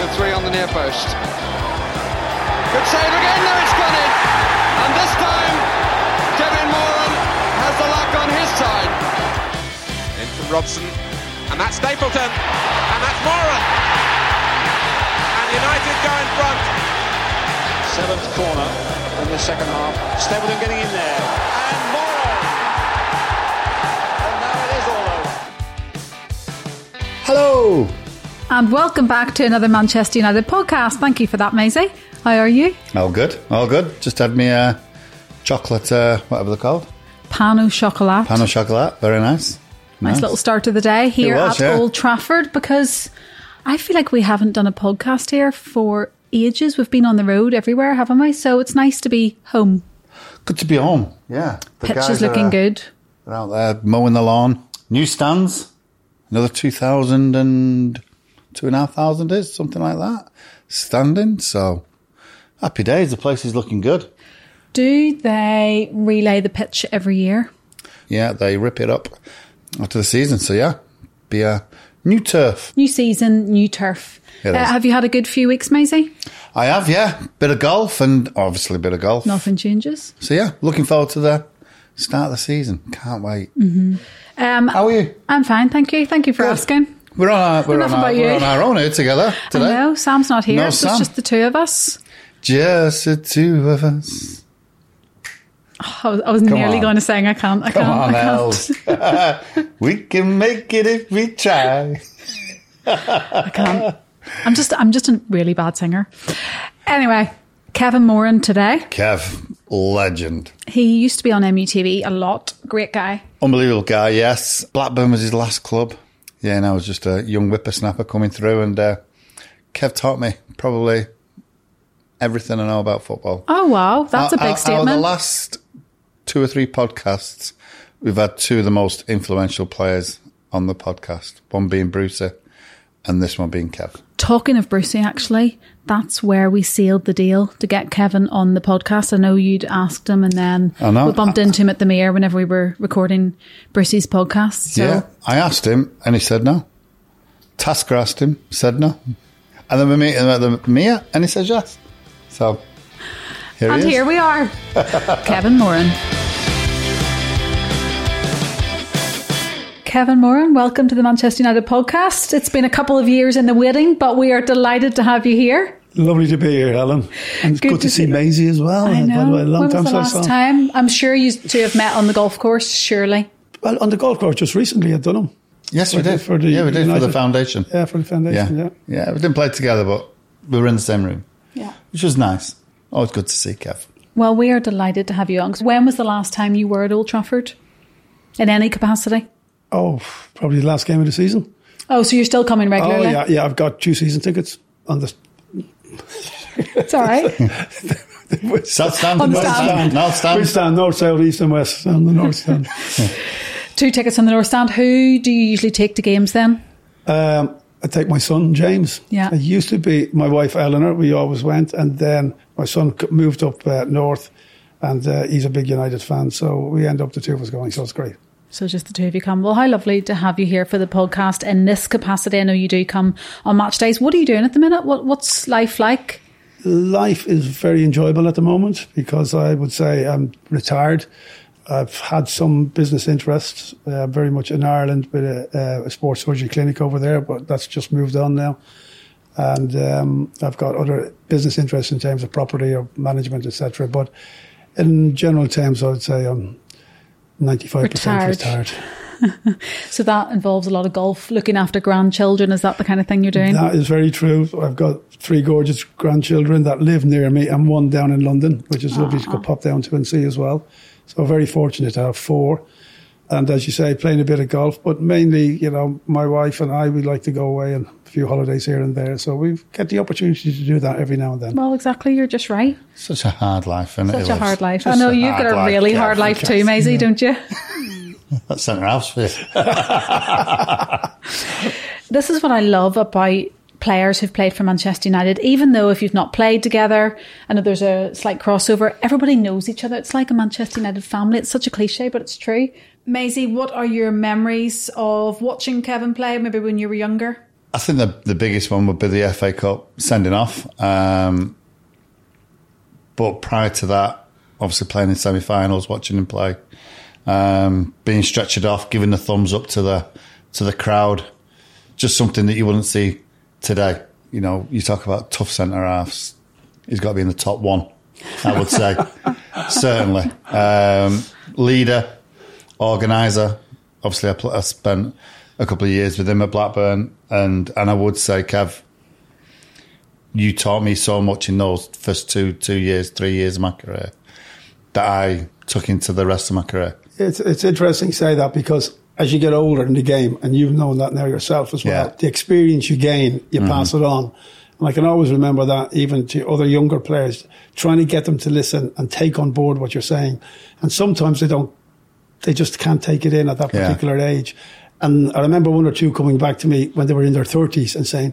with three on the near post. Good save again, no, it's gone in. And this time, Kevin Moran has the luck on his side. In from Robson, and that's Stapleton, and that's Moran. And United go in front. Seventh corner in the second half. Stapleton getting in there. And Moran. And now it is all over. Hello. And welcome back to another Manchester United podcast. Thank you for that, Maisie. How are you? All good. All good. Just had me uh, chocolate, uh, whatever they're called. Pan au chocolat. Pan au chocolat. Very nice. nice. little start to the day here was, at yeah. Old Trafford because I feel like we haven't done a podcast here for ages. We've been on the road everywhere, haven't we? So it's nice to be home. Good to be home. Yeah. The Pitch is looking uh, good. They're out there mowing the lawn. New stands. Another 2,000 and 2,500 is, something like that. Standing. So happy days. The place is looking good. Do they relay the pitch every year? Yeah, they rip it up after the season. So yeah, be a new turf. New season, new turf. Uh, have you had a good few weeks, Maisie? I have, yeah. Bit of golf and obviously a bit of golf. Nothing changes. So yeah, looking forward to the start of the season. Can't wait. Um, How are you? I'm fine, thank you. Thank you for Good. asking. We're on our, we're Enough on our, we're on our own here together today. Know, Sam's not here, No so Sam. it's just the two of us. Just the two of us. Oh, I was, I was nearly on. going to sing. I can't. I Come can't. on, I can't. Els. we can make it if we try. I can't. I'm just. I'm just a really bad singer. Anyway, Kevin Moran today. Kev, legend. He used to be on MUTV a lot. Great guy. Unbelievable guy, yes. Blackburn was his last club. Yeah, and I was just a young whippersnapper coming through, and uh, Kev taught me probably everything I know about football. Oh wow, that's a Out- big Out statement. the last two or three podcasts, we've had two of the most influential players on the podcast. One being Brucey, and this one being Kev. Talking of Brucey, actually, that's where we sealed the deal to get Kevin on the podcast. I know you'd asked him, and then we bumped into him at the Mayor whenever we were recording Brucey's podcast. So yeah, I asked him, and he said no. Tasker asked him, said no, and then we meet him at the Mia, and he says yes. So here and he here we are, Kevin Moran. Kevin Moran, welcome to the Manchester United podcast. It's been a couple of years in the waiting, but we are delighted to have you here. Lovely to be here, Helen. And it's Good good, to to see see- Maisie as well. I know. By the way, a long when time was the since I last saw. time? I'm sure you two have met on the golf course, surely. Well, on the golf course just recently at Dunham. Yes, we For the- did. for the yeah, we did for the foundation. Yeah, for the foundation. Yeah. yeah, We didn't play together, but we were in the same room, Yeah. which was nice. Always good to see Kev. Well, we are delighted to have you on. When was the last time you were at Old Trafford? In any capacity? Oh, probably the last game of the season. Oh, so you're still coming regularly? Oh, regularly? yeah, yeah. I've got two season tickets on the. It's all right. South stand, On the North stand. North stand. We stand north, south, east, and west. On the north stand. Two tickets on the North Stand. Who do you usually take to games then? Um, I take my son James. Yeah. It used to be my wife Eleanor. We always went, and then my son moved up uh, north, and uh, he's a big United fan. So we end up the two of us going. So it's great. So just the two of you come. Well, how lovely to have you here for the podcast in this capacity. I know you do come on match days. What are you doing at the minute? What What's life like? Life is very enjoyable at the moment because I would say I'm retired. I've had some business interests, uh, very much in Ireland with a, a sports surgery clinic over there, but that's just moved on now. And um, I've got other business interests in terms of property or management, etc. But in general terms, I would say I'm 95% Retired. retired. So that involves a lot of golf, looking after grandchildren. Is that the kind of thing you're doing? That is very true. I've got three gorgeous grandchildren that live near me and one down in London, which is lovely ah, to go ah. pop down to and see as well. So very fortunate to have four. And as you say, playing a bit of golf, but mainly, you know, my wife and I, we like to go away and a few holidays here and there. So we get the opportunity to do that every now and then. well, exactly. You're just right. Such a hard life, isn't it? Such a Liz? hard life. I know you've got a life, really Kev. hard life too, Maisie, don't you? That's centre house for you. this is what I love about players who've played for Manchester United. Even though if you've not played together, I know there's a slight crossover, everybody knows each other. It's like a Manchester United family. It's such a cliche, but it's true. Maisie, what are your memories of watching Kevin play, maybe when you were younger? I think the the biggest one would be the FA Cup sending off. Um, but prior to that, obviously playing in semi-finals, watching him play, um, being stretched off, giving the thumbs up to the to the crowd, just something that you wouldn't see today. You know, you talk about tough centre halves. He's got to be in the top one, I would say. Certainly. Um, leader, organiser. Obviously, I, pl- I spent a couple of years with him at Blackburn, and, and I would say, Kev, you taught me so much in those first two two years, three years of my career that I took into the rest of my career. It's it's interesting you say that because as you get older in the game, and you've known that now yourself as well, Yeah. the experience you gain, you mm-hmm. pass it on. And I can always remember that even to other younger players, trying to get them to listen and take on board what you're saying. And sometimes they don't, they just can't take it in at that Yeah. particular age. And I remember one or two coming back to me when they were in their 30s and saying,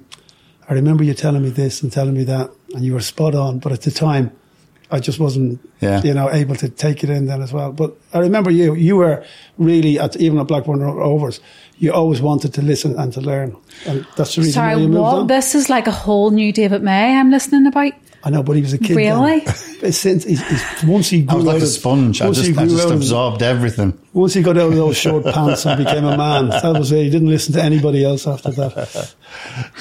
I remember you telling me this and telling me that, and you were spot on. But at the time, I just wasn't, Yeah. you know, able to take it in then as well. But I remember you, you were really at even at Blackburn Rovers, you always wanted to listen and to learn, and that's the reason Sorry, why you moved what? on. This is like a whole new David May I'm listening about. I know, but he was a kid. then. Really? But since he's, he's, once he I was like out a of- sponge. I once he just, I just out of- absorbed everything. Once he got out of those short pants and became a man, that was it. He didn't listen to anybody else after that.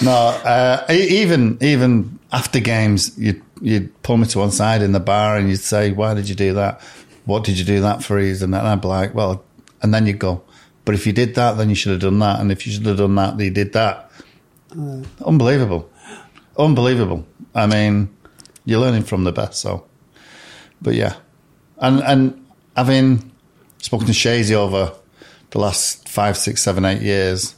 No, uh, e- even even after games, you'd you'd pull me to one side in the bar and you'd say, "Why did you do that? What did you do that for?" Reason? And I'd be like, "Well," and then you'd go, "But if you did that, then you should have done that, and if you should have done that, then you did that." Unbelievable, unbelievable. I mean, you're learning from the best. So, but yeah, and and having spoken to Shazy over the last five, six, seven, eight years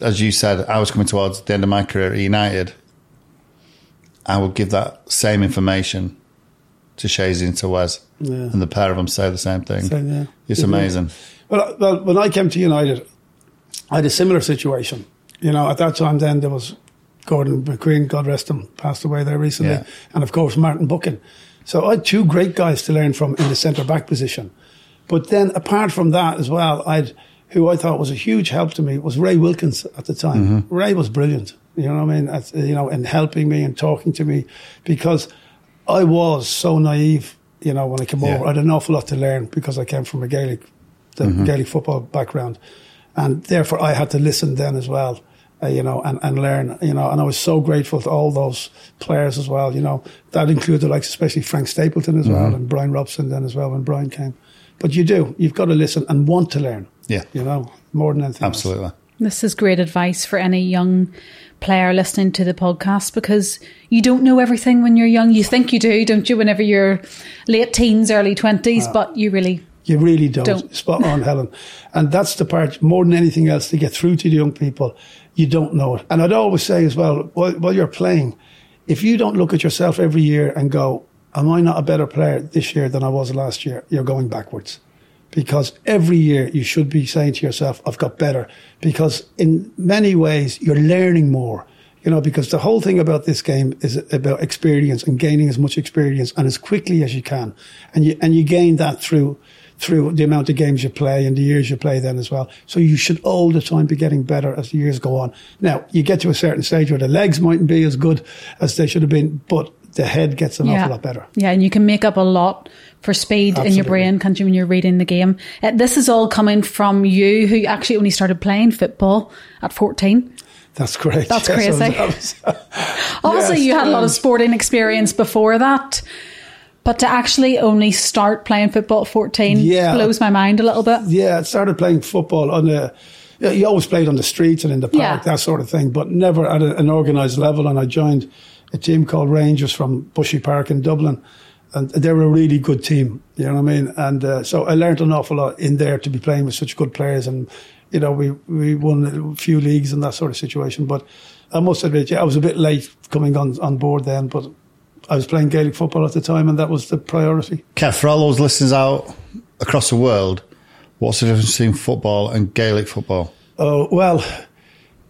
as you said, I was coming towards the end of my career at United. I would give that same information to Shazy and to Wes, Yeah. and the pair of them say the same thing. Same, yeah. It's amazing. Well, well, when I came to United, I had a similar situation. You know, at that time, then there was Gordon McQueen, God rest him, passed away there recently, Yeah. and of course Martin Buchan. So I had two great guys to learn from in the centre back position. But then, apart from that as well, I'd who I thought was a huge help to me was Ray Wilkins at the time. Mm-hmm. Ray was brilliant. You know what I mean? At, you know, in helping me and talking to me because I was so naive. You know, when I came Yeah. over, I had an awful lot to learn because I came from a Gaelic, the mm-hmm. Gaelic football background, and therefore I had to listen then as well. Uh, you know, and, and learn, you know, and I was so grateful to all those players as well, you know, that included like especially Frank Stapleton as well and Brian Robson then as well when Brian came. But you do, you've got to listen and want to learn. Yeah. You know, more than anything. else. Absolutely. This is great advice for any young player listening to the podcast because you don't know everything when you're young. You think you do, don't you, whenever you're late teens, early 20s, but you really You really don't. Don't. Spot on, Helen. And that's the part, more than anything else, to get through to the young people, you don't know it. And I'd always say as well, while, while you're playing, if you don't look at yourself every year and go, am I not a better player this year than I was last year? You're going backwards. Because every year you should be saying to yourself, I've got better. Because in many ways, you're learning more. You know, because the whole thing about this game is about experience and gaining as much experience and as quickly as you can. And you, and you gain that through, through the amount of games you play and the years you play then as well. So you should all the time be getting better as the years go on. Now, you get to a certain stage where the legs mightn't be as good as they should have been, but the head gets an awful lot better. Yeah, and you can make up a lot for speed in your brain, can't you, when you're reading the game? Uh, this is all coming from you, who actually only started playing football at 14. That's correct. That's Yes, crazy. I was- I was- Obviously, Yes, you had a lot um, of sporting experience before that, but to actually only start playing football at 14 Yeah. blows my mind a little bit. Yeah, I started playing football on the. You always played on the streets and in the park, Yeah. that sort of thing, but never at a, an organised level. And I joined a team called Rangers from Bushy Park in Dublin, and they were a really good team. You know what I mean? And uh, so I learned an awful lot in there to be playing with such good players, and you know we we won a few leagues and that sort of situation. But I must admit, yeah, I was a bit late coming on on board then, but. I was playing Gaelic football at the time, and that was the priority. Kev, for all those listeners out across the world, what's the difference between football and Gaelic football? Oh, well,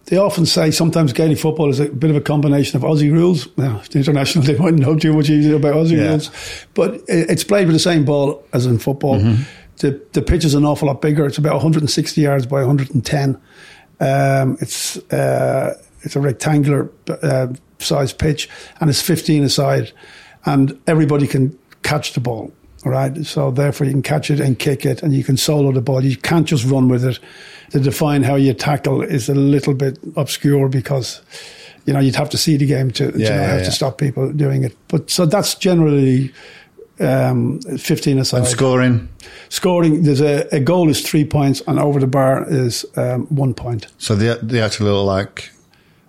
they often say sometimes Gaelic football is a bit of a combination of Aussie rules. Now, the international, they mightn't know too much easier about Aussie Yeah. rules, but it's played with the same ball as in football. The, the pitch is an awful lot bigger. It's about 160 yards by 110. Um, it's uh, it's a rectangular uh, size pitch, and it's 15 aside, and everybody can catch the ball. All right, so therefore you can catch it and kick it, and you can solo the ball. You can't just run with it. To define how you tackle is a little bit obscure because you know you'd have to see the game to, to Yeah, know yeah, how yeah. to stop people doing it. But so that's generally um, 15 aside. And scoring. Scoring, there's a, a goal is three points, and over the bar is um, one point. So they, they actually look like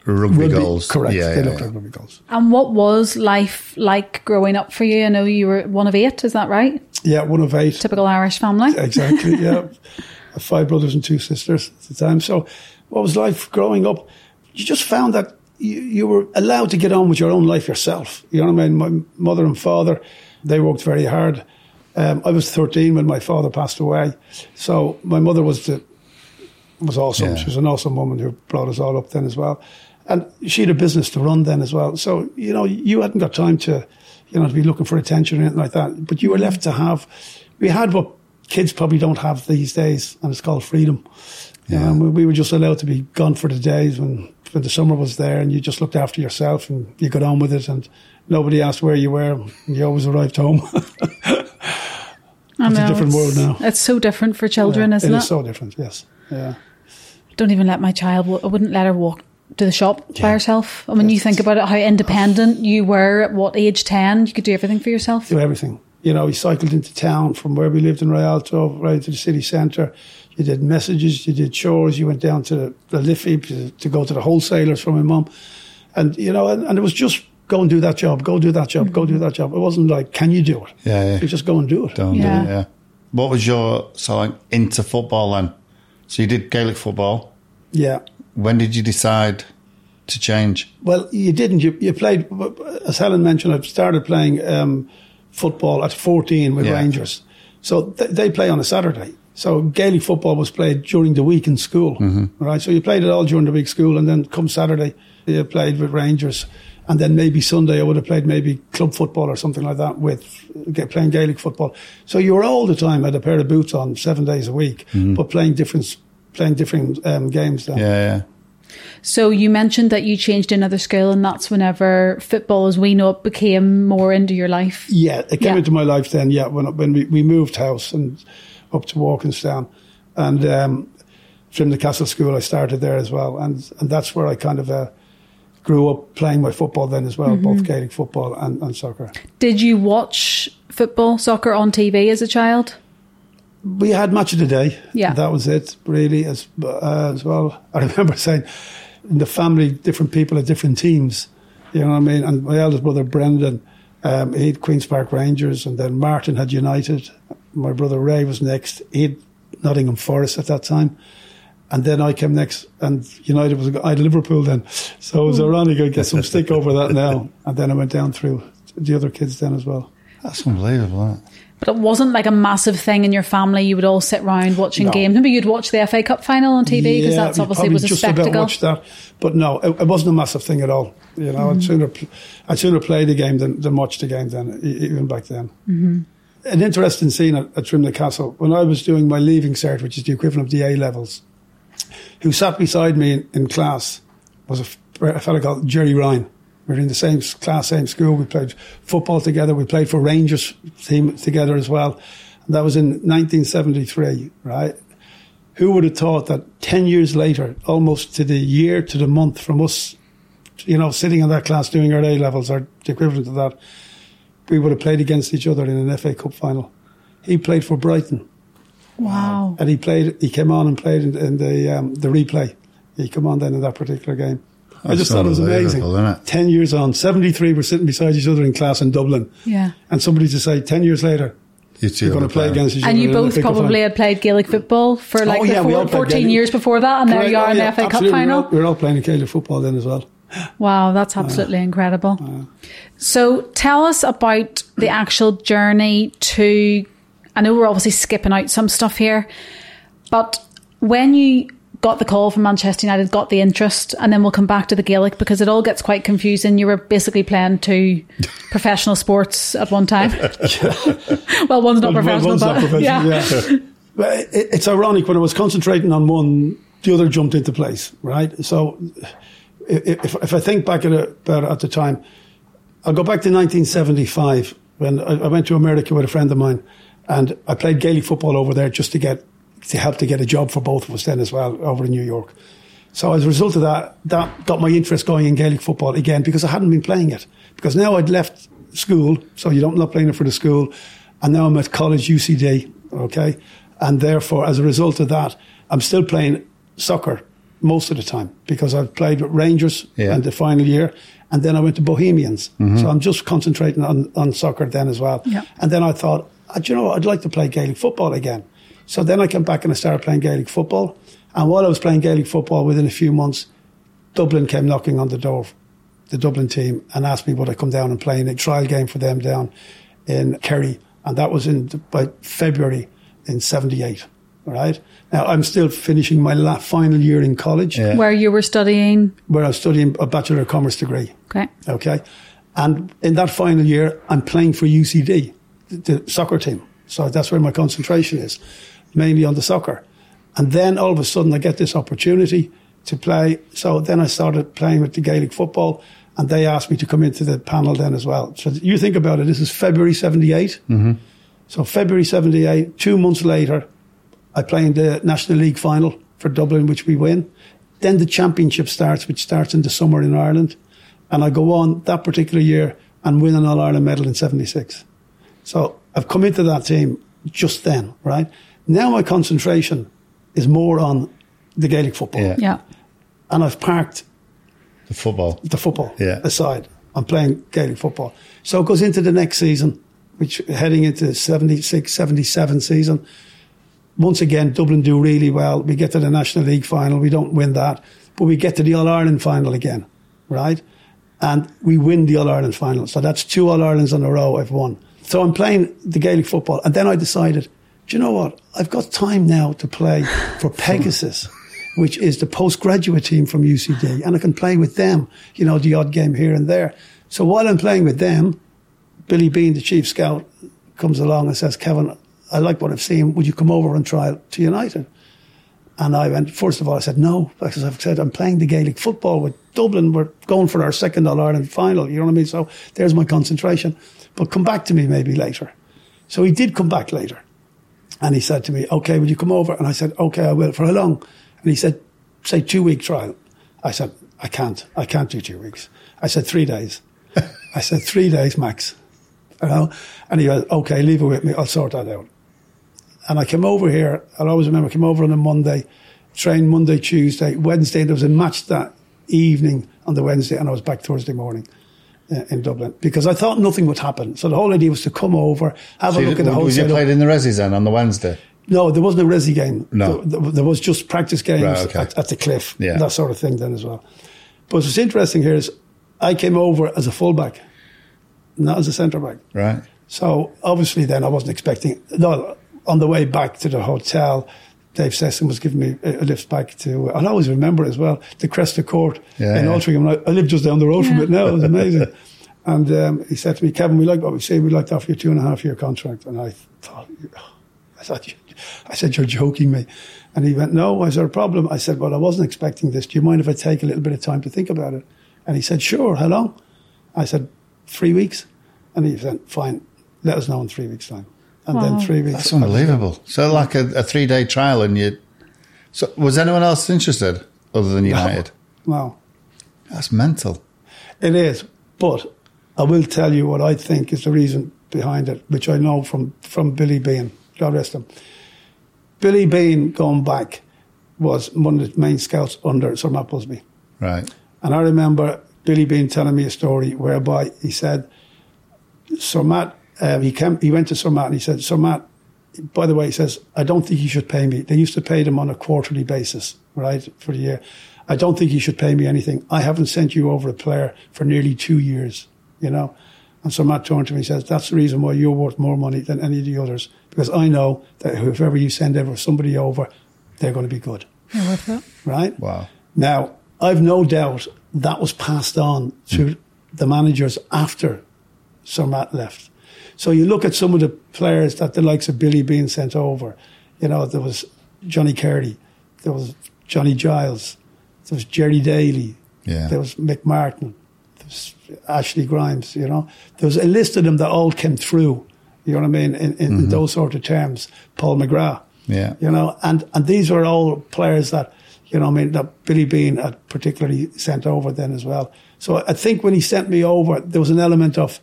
rugby, goals. correct? Yeah, they yeah, look yeah. like rugby goals. And what was life like growing up for you? I know you were one of eight, is that right? Yeah, one of eight. Typical Irish family. exactly. Yeah, five brothers and two sisters at the time. So, what was life growing up? You just found that you, you were allowed to get on with your own life yourself. You know what I mean? My mother and father, they worked very hard. Um, I was 13 when my father passed away. So my mother was the was awesome. Yeah. She was an awesome woman who brought us all up then as well. And she had a business to run then as well. So, you know, you hadn't got time to, you know, to be looking for attention or anything like that. But you were left to have, we had what kids probably don't have these days, and it's called freedom. Yeah. Um, we, we were just allowed to be gone for the days when, when the summer was there and you just looked after yourself and you got on with it and nobody asked where you were. And you always arrived home. I It's a different it's- world now. It's so different for children, Yeah, isn't it? It is so different, yes. Yeah. Don't even let my child. I wouldn't let her walk to the shop by Yeah. I mean, when you think about it, how independent you were at what age ten, you could do everything for yourself. do everything. You know, you cycled into town from where we lived in Rialto right to the city centre. You did messages, you did chores, you went down to the, the Liffey to, to go to the wholesalers for my mum. And, you know, and, and it was just go and do that job, go do that job, go do mm-hmm. that job. It wasn't like, can you do it? Yeah, yeah. You just go and do it. Don't Yeah. do it, yeah. What was your, so like, into football then? So you did Gaelic football. Yeah. When did you decide to change? Well, you didn't. You, you played, as Helen mentioned, I started playing um, football at 14 with Yeah. Rangers. So th- they play on a Saturday. So Gaelic football was played during the week in school, right? So you played it all during the week school, and then come Saturday, you played with Rangers, and then maybe Sunday I would have played maybe club football or something like that with playing Gaelic football. So you were all the time had a pair of boots on seven days a week, but playing different playing different um, games. Then. Yeah, yeah. So you mentioned that you changed another school, and that's whenever football, as we know it, became more into your life. Yeah, it came Yeah. into my life then. Yeah, when when we, we moved house and up to Walkinstown, and um, from the Castle School, I started there as well, and and that's where I kind of uh, grew up playing my football then as well, both Gaelic football and, and soccer. Did you watch football, soccer on TV as a child? We had match of the day. Yeah. that was it really as uh, as well. I remember saying in the family, different people had different teams. You know what I mean? And my eldest brother Brendan, um, he had Queens Park Rangers, and then Martin had United. My brother Ray was next. He had Nottingham Forest at that time. And then I came next, and United was I had Liverpool then, so it was ironic. I get some stick over that now. And then I went down through the other kids then as well. That's unbelievable. But it wasn't like a massive thing in your family. You would all sit around watching No. games. Maybe you'd watch the FA Cup final on TV because Yeah, that's obviously was a just about spectacle. watched that, but no, it, it wasn't a massive thing at all. You know, I'd sooner I'd sooner play the game than, than watch the game then, even back then. Mm-hmm. An interesting scene at, at Drimnagh Castle when I was doing my leaving cert, which is the equivalent of the A levels. Who sat beside me in, in class was a fellow called Gerry Ryan. We were in the same class, same school. We played football together. We played for Rangers team together as well. And that was in 1973, right? Who would have thought that 10 years later, almost to the year, to the month from us, you know, sitting in that class doing our A levels or the equivalent of that, we would have played against each other in an FA Cup final. He played for Brighton Wow. and he played, he came on and played in, in the, um, the replay. He came on then in that particular game. I just thought it was amazing. isn't it? 10 years on, 73 were sitting beside each other in class in Dublin. Yeah. And somebody to say 10 years later, You two you're going to play playing. against each other. And you both probably final. had played Gaelic football for like Oh, yeah, we four- 14 Gaelic. years before that, and there you oh, are Oh, in yeah, the FA Cup final. We were, all, we were all playing Gaelic football then as well. Wow, that's absolutely incredible. So tell us about the actual journey to. I know we're obviously skipping out some stuff here, but when you got the call from Manchester United, got the interest, and then we'll come back to the Gaelic because it all gets quite confusing. You were basically playing two professional sports at one time. well, one's not Well, professional, one's but not professional, yeah. yeah. But it, it's ironic when I was concentrating on one, the other jumped into place, right? So if, if I think back at it, at the time, I'll go back to 1975 when I, I went to America with a friend of mine, and I played Gaelic football over there just to get to help to get a job for both of us then as well over in New York. So as a result of that, that got my interest going in Gaelic football again because I hadn't been playing it. Because now I'd left school, so you don't not playing it for the school, and now I'm at college UCD, okay, and therefore as a result of that, I'm still playing soccer most of the time because I've played with Rangers Yeah. in the final year, and then I went to Bohemians. So I'm just concentrating on, on soccer then as well. Yeah. And then I thought, "Ah, do you know, what? I'd like to play Gaelic football again. So then I came back and I started playing Gaelic football. And while I was playing Gaelic football, within a few months, Dublin came knocking on the door, the Dublin team, and asked me would I come down and play in a trial game for them down in Kerry. And that was in by February in 78. Right? Now, I'm still finishing my la- final year in college Yeah. Where you were studying. where I was studying a Bachelor of Commerce degree. Okay. Okay. And in that final year, I'm playing for UCD, the, the soccer team. So that's where my concentration is, mainly on the soccer. And then all of a sudden, I get this opportunity to play. So then I started playing with the Gaelic football, and they asked me to come into the panel then as well. So you think about it, this is February 78. Mm-hmm. So February 78, two months later, I play in the National League final for Dublin, which we win. Then the championship starts, which starts in the summer in Ireland. And I go on that particular year and win an All Ireland medal in 76. So I've come into that team just then, right? Now my concentration is more on the Gaelic football. Yeah. Yeah. And I've parked The football. the football Yeah. aside. I'm playing Gaelic football. So it goes into the next season, which heading into 76, 77 season. Once again, Dublin do really well. We get to the National League final. We don't win that, but we get to the All Ireland final again, right? And we win the All Ireland final. So that's two All Irelands in a row I've won. So I'm playing the Gaelic football. And then I decided, do you know what? I've got time now to play for Pegasus, which is the postgraduate team from UCD. And I can play with them, you know, the odd game here and there. So while I'm playing with them, Billy Behan, the chief scout, comes along and says, Kevin, I like what I've seen. Would you come over and try to United? And I went, first of all, I said, no, because I've said I'm playing the Gaelic football with Dublin. We're going for our second All Ireland final. You know what I mean? So there's my concentration. But come back to me maybe later. So he did come back later. And he said to me, okay, will you come over? And I said, okay, I will. For how long? And he said, say two week trial. I said, I can't. I can't do two weeks. I said, three days. I said, three days max. You know? And he goes, okay, leave it with me. I'll sort that out. And I came over here. I'll always remember, I came over on a Monday, trained Monday, Tuesday, Wednesday. There was a match that evening on the Wednesday, and I was back Thursday morning Uh, in Dublin because I thought nothing would happen. So the whole idea was to come over, have So a you- look at the whole was you played in the Resi then on the Wednesday? No, there wasn't a resi game. No. There, there was just practice games Right, okay. at, at the cliff, Yeah. that sort of thing then as well. But what's interesting here is I came over as a fullback, not as a centre back. Right. So obviously then I wasn't expecting, no, on the way back to the hotel, Dave Sexton was giving me a a lift back to, I'll always remember it as well, the Cresta Court Yeah, in yeah. Altrincham. I, I live just down the road from it now. It was amazing. and um, he said to me, Kevin, we like what we say. We'd like to offer you a two and a half year contract. And I thought, I thought, I said, you're joking me. And he went, no, is there a problem? I said, well, I wasn't expecting this. Do you mind if I take a little bit of time to think about it? And he said, sure. How long? I said, three weeks. And he said, fine, let us know in three weeks' time. And then three weeks. That's unbelievable. So like a, a three day trial and you. So was anyone else interested other than United? Wow. That's mental. It is. But I will tell you what I think is the reason behind it, which I know from, from Billy Behan. God rest him. Billy Behan, going back, was one of the main scouts under Sir Matt Busby. Right. And I remember Billy Behan telling me a story whereby he said, Sir Matt, um, he, came, he went to Sir Matt and he said, Sir Matt, by the way, he says, I don't think you should pay me. They used to pay them on a quarterly basis, right, for the year. I don't think you should pay me anything. I haven't sent you over a player for nearly two years, you know. And so Matt turned to me and says, That's the reason why you're worth more money than any of the others. Because I know that whoever you send ever somebody over, they're going to be good. You're worth it. Right? Wow. Now, I've no doubt that was passed on to the managers after Sir Matt left. So you look at some of the players that the likes of Billy being sent over. You know, there was Johnny Carey, there was Johnny Giles, there was Gerry Daly, Yeah. There was Mick Martin, there was Ashley Grimes, you know. There was a list of them that all came through, you know what I mean, in, in, in mm-hmm. those sort of terms. Paul McGrath. Yeah. You know, and, and these were all players that, you know, I mean, that Billy Behan had particularly sent over then as well. So I think when he sent me over, there was an element of,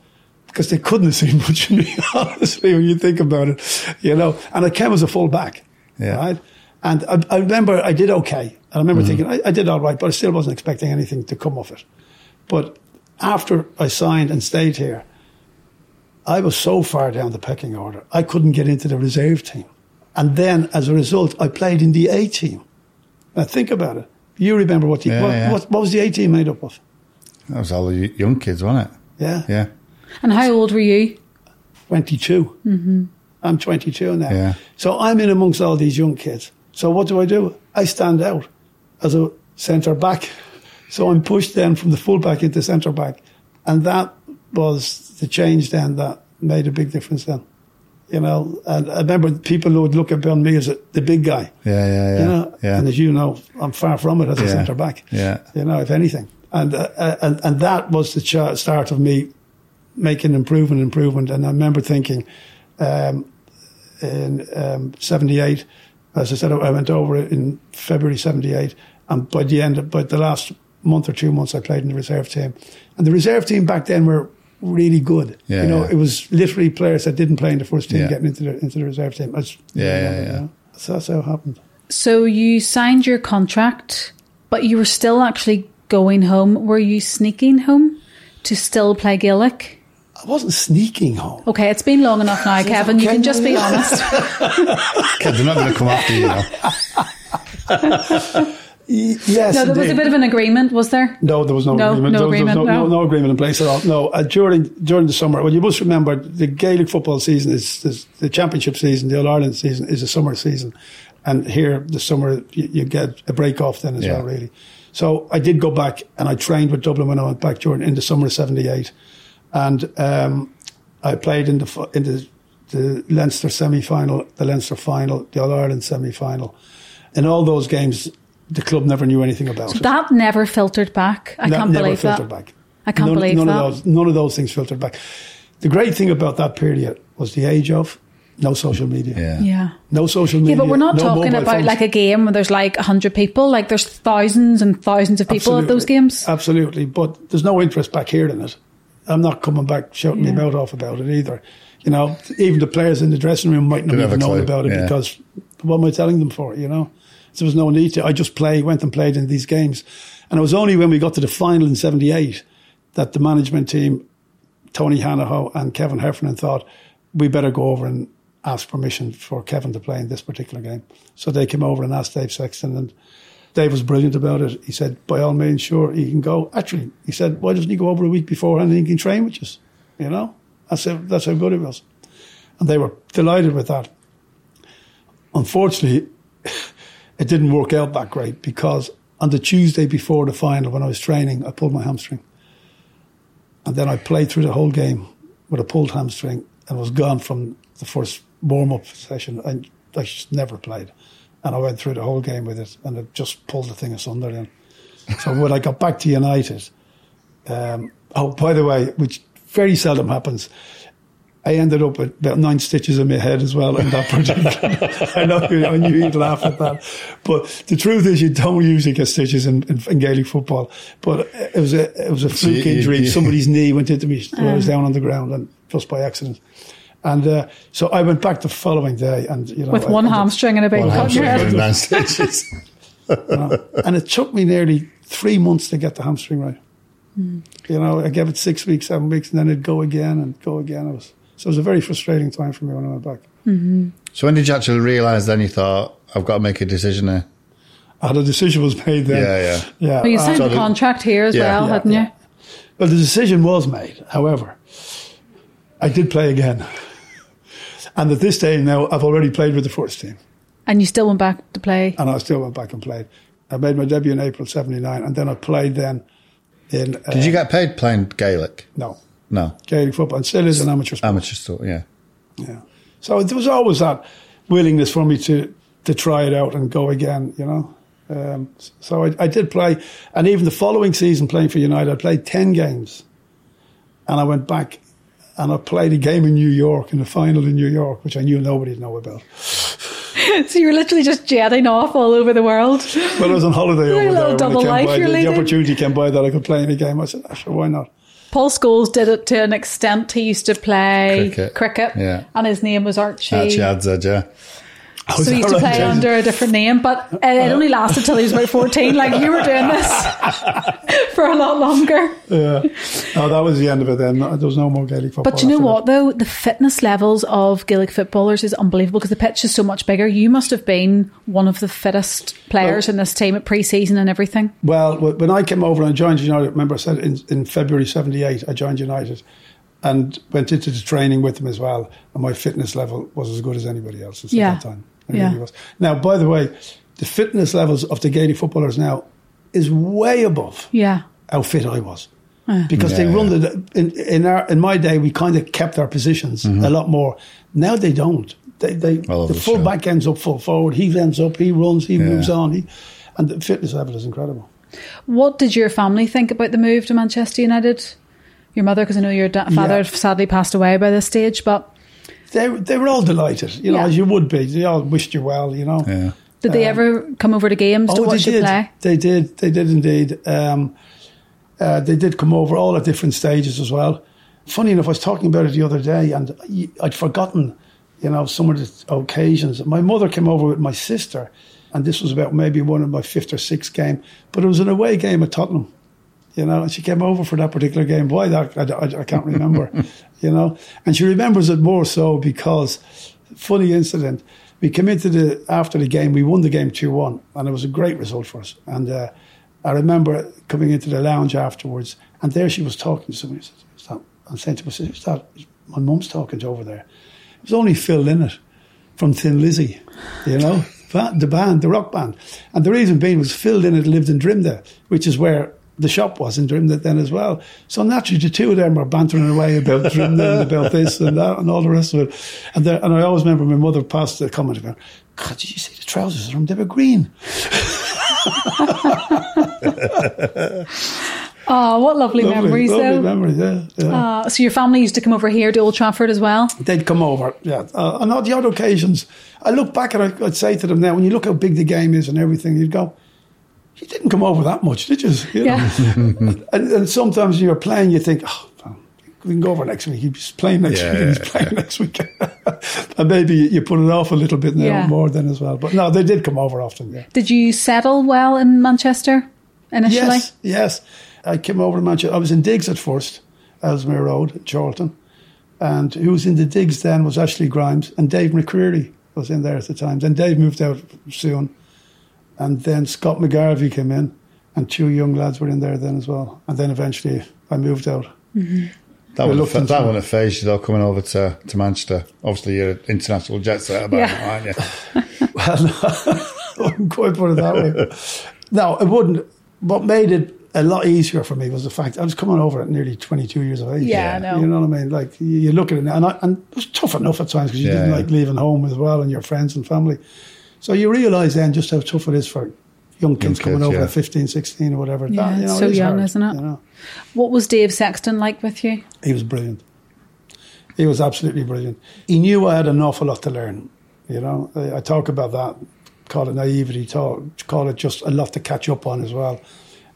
because they couldn't have seen much of me, honestly, when you think about it, you know, and I came as a full back, Yeah. right? And I, I remember I did okay. I remember mm-hmm. thinking I, I did all right, but I still wasn't expecting anything to come of it. But after I signed and stayed here, I was so far down the pecking order, I couldn't get into the reserve team. And then, as a result, I played in the A team. Now, think about it. You remember what, the, Yeah, what, yeah. what, what was the A team made up of? That was all the young kids, wasn't it? Yeah, Yeah. And how old were you? 22. Mm-hmm. I'm 22 now. Yeah. So I'm in amongst all these young kids. So what do I do? I stand out as a centre back. So I'm pushed then from the full back into centre back. And that was the change then that made a big difference then. You know, and I remember people would look upon me as a, the big guy. Yeah, yeah, yeah. You know, yeah. and as you know, I'm far from it as a Yeah. centre back. Yeah. You know, if anything, and uh, uh, and and that was the ch- start of me making improvement, improvement. And I remember thinking, um, in um, '78, as I said, I went over it in February '78, and by the end, of, by the last month or two months, I played in the reserve team, and the reserve team back then were really good. Yeah, you know, yeah. it was literally players that didn't play in the first team Yeah. getting into the into the reserve team. That's, Yeah, yeah, yeah. So that's how it happened. So you signed your contract, but you were still actually going home. Were you sneaking home to still play Gaelic? I wasn't sneaking home. Okay, it's been long enough now, Kevin. You can just be no, no. honest. Kid, they're not going to come after you, you know. Y- Yes, No, there was a bit of an agreement, was there? No, there was no, No, agreement. no There was- there was agreement, no, no. no, no agreement in place at all. No, uh, during during the summer. Well, you must remember the Gaelic football season is, is the championship season. The All Ireland season is a summer season, and here the summer you, you get a break off then as Yeah. well. Really. So I did go back and I trained with Dublin when I went back during in the summer of '78, and um, I played in the in the, the Leinster semi final, the Leinster final, the All Ireland semi final. In all those games, the club never knew anything about it. That never filtered back. I That can't never believe filtered that. back. I can't none, believe none that. Of those, none of those things filtered back. The great thing about that period was the age of no social media. Yeah. Yeah. No social media. Yeah, but we're not no talking about phones. like a game where there's like 100 people. Like there's thousands and thousands of people at those games. Absolutely. But there's no interest back here in it. I'm not coming back shouting Yeah. my mouth off about it either. You know, even the players in the dressing room might not Didn't have even a know clue, about it yeah. because what am I telling them for, you know? So there was no need to. I just play, went and played in these games. And it was only when we got to the final in 78 that the management team, Tony Hanahoe and Kevin Heffernan thought, we better go over and ask permission for Kevin to play in this particular game. So they came over and asked Dave Sexton and Dave was brilliant about it. He said, by all means, sure, he can go. Actually, he said, why doesn't he go over a week before and he can train with us? You know? That's how, that's how good it was. And they were delighted with that. Unfortunately, it didn't work out that great because on the Tuesday before the final, when I was training, I pulled my hamstring. And then I played through the whole game with a pulled hamstring and was gone from the first warm up session. I, I just never played. And I went through the whole game with it and it just pulled the thing asunder then. So when I got back to United, um, oh, by the way, which very seldom happens, I ended up with about nine stitches in my head as well in that particular. I know you- I knew you'd laugh at that, but the truth is you don't usually get stitches in, in, in Gaelic football. But it was a it was a fluke injury. Somebody's knee went into me when I was down on the ground, and just by accident. And uh, so I went back the following day, and you know, With I- one I- hamstring and a big cut in your head. stitches. you know. and it took me nearly three months to get the hamstring right. You know, I gave it six weeks, seven weeks, and then it'd go again and go again. It was so it was a very frustrating time for me when I went back. So when did you actually realise then you thought, I've got to make a decision here? Uh, the decision was made then. Yeah, yeah. yeah. Well, you uh, signed so the- contract here as Yeah. well, Yeah, hadn't yeah. you? Well, the decision was made. However, I did play again. And at this stage now, I've already played with the first team. And you still went back to play. And I still went back and played. I made my debut in April 79. And then I played then in. Uh, Did you get paid playing Gaelic? No. No. Gaelic football. And still is an amateur sport. Amateur still, yeah. Yeah. So there was always that willingness for me to, to try it out and go again, you know. Um, so I, I did play, and even the following season playing for United, I played 10 games. And I went back and I played a game in New York, in the final in New York, which I knew nobody'd know about. So you're literally just jetting off all over the world. But I was on holiday Like a over little there. when double life by, the, the opportunity came by that I could play in a game. I said, ah, sure, why not? Paul Scholes did it to an extent. He used to play Cricket. cricket, Yeah. and his name was Archie. Archie Adzad, yeah. Oh, So he used to play under a different name, but uh, it only lasted till he was about 14. Like you were doing this for a lot longer. Yeah. No, that was the end of it then. There was no more Gaelic football. But you know what, though? The fitness levels of Gaelic footballers is unbelievable because the pitch is so much bigger. You must have been one of the fittest players in this team at pre season and everything. Well, when I came over and I joined United, remember I said in, in February 78, I joined United and went into the training with them as well. And my fitness level was as good as anybody else's Yeah. at that time. It Yeah. was. Now, by the way, the fitness levels of the Gaelic footballers now is way above Yeah. how fit I was. Because they Yeah, run the in in our in my day we kind of kept our positions a lot more. Now they don't. They they the full show. back ends up full forward. He ends up. He runs. He Yeah. moves on. He, and the fitness level is incredible. What did your family think about the move to Manchester United? Your mother, because I know your da- father Yeah. sadly passed away by this stage, but They they were all delighted, you know, Yeah. as you would be. They all wished you well, you know. Yeah. did they ever come over to games to Oh, watch they you did. play? They did. They did indeed. Um, uh, they did come over all at different stages as well. Funny enough, I was talking about it the other day, and I'd forgotten, you know, some of the occasions. My mother came over with my sister, and this was about maybe one of my fifth or sixth game, but it was an away game at Tottenham. You know, and she came over for that particular game. Why that I, I, I can't remember. you know, and she remembers it more so because funny incident. We came into the after the game. We won the game two one, and it was a great result for us. And uh, I remember coming into the lounge afterwards, and there she was talking to somebody. Said, I'm saying to my sister, "Who's that?" My mum's talking to over there. It was only Phil Lynott from Thin Lizzy, you know, the band, the rock band. And the reason being was Phil Lynott lived in Drimnagh, which is where the shop was in Drimnagh then as well. So naturally, the two of them were bantering away about and about this and that and all the rest of it. And, there, and I always remember my mother passed the comment about, God, did you see the trousers from? They were green. Oh, what lovely, Lovely, memories, lovely though. memories, yeah. yeah. Uh, so your family used to come over here to Old Trafford as well. They'd come over, yeah. Uh, on the odd occasions, I look back and I'd say to them now, when you look how big the game is and everything, you'd go, you didn't come over that much, did you? You know? Yeah. and, and sometimes when you're playing, you think, oh, well, we can go over next week. He's playing next Yeah, week. yeah, He's playing next week. and maybe you put it off a little bit now Yeah. more than as well. But no, they did come over often, yeah. Did you settle well in Manchester initially? Yes, yes. I came over to Manchester. I was in Diggs at first, Ellesmere Road, Chorlton. And who was in the Digs then was Ashley Grimes and Dave McCreery was in there at the time. Then Dave moved out soon. And then Scott McGarvey came in and two young lads were in there then as well. And then eventually I moved out. Mm-hmm. That would, have, Reluctant that to- would have phased you though, coming over to, to Manchester. Obviously, you're an international jet setter about Yeah. now, aren't you? Well, I wouldn't quite put it that way. No, it wouldn't. What made it a lot easier for me was the fact I was coming over at nearly 22 years of age. Yeah, I know. You know what I mean? Like, you, you look at it now, and, I, and it was tough enough at times because you Yeah, didn't yeah. like leaving home as well and your friends and family. So you realise then just how tough it is for young kids coming kids, over yeah. at 15, 16 or whatever. Yeah, That, you know, so it is young, hard, isn't it? You know? What was Dave Sexton like with you? He was brilliant. He was absolutely brilliant. He knew I had an awful lot to learn. You know, I, I talk about that, call it naivety, talk, call it just a lot to catch up on as well.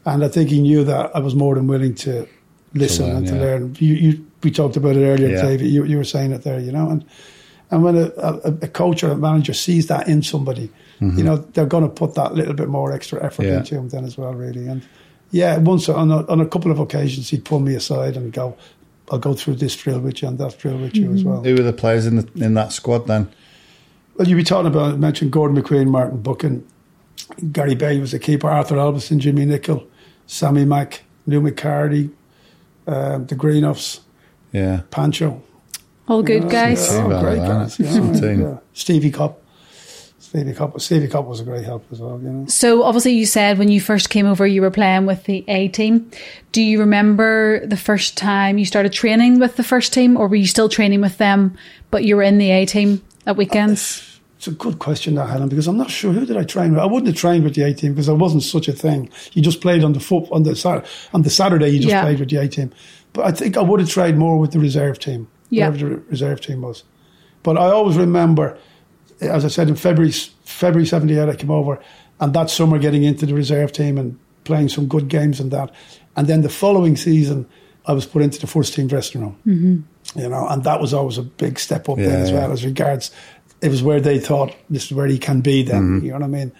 And I think he knew that I was more than willing to listen learn, and to learn. You, you, we talked about it earlier, Yeah. David. You, you were saying it there, you know. And and when a, a, a coach or a manager sees that in somebody, you know, they're going to put that little bit more extra effort Mm-hmm. Yeah. into him then as well, really. And yeah, once on a, on a couple of occasions, he'd pull me aside and go, "I'll go through this drill with you and that drill with you as well." Who were the players in the, in that squad then? Well, you be talking about I mentioned Gordon McQueen, Martin Buchan, Gary Bay was the keeper, Arthur Albiston, Jimmy Nicholl, Sammy Mack, Lou Macari, um, the Greenhoffs, Yeah. Pancho. All good guys. Yeah. Oh, great guys. Yeah, team. Stevie Copp. Stevie Copp. Stevie Copp was a great help as well, you know. So obviously you said when you first came over you were playing with the A team. Do you remember the first time you started training with the first team or were you still training with them but you were in the A team at weekends? It's a good question, that Helen, because I'm not sure who did I train with. I wouldn't have trained with the A team because there wasn't such a thing. You just played on the foot on the Sat- on the Saturday. You just Yeah. played with the A team. But I think I would have trained more with the reserve team, Yeah. whatever the reserve team was. But I always remember, as I said in February, February '78, I came over, and that summer getting into the reserve team and playing some good games and that, and then the following season, I was put into the first team dressing room. Mm-hmm. You know, and that was always a big step up then Yeah, as yeah. well as regards. It was where they thought this is where he can be. Then Mm-hmm. you know what I mean.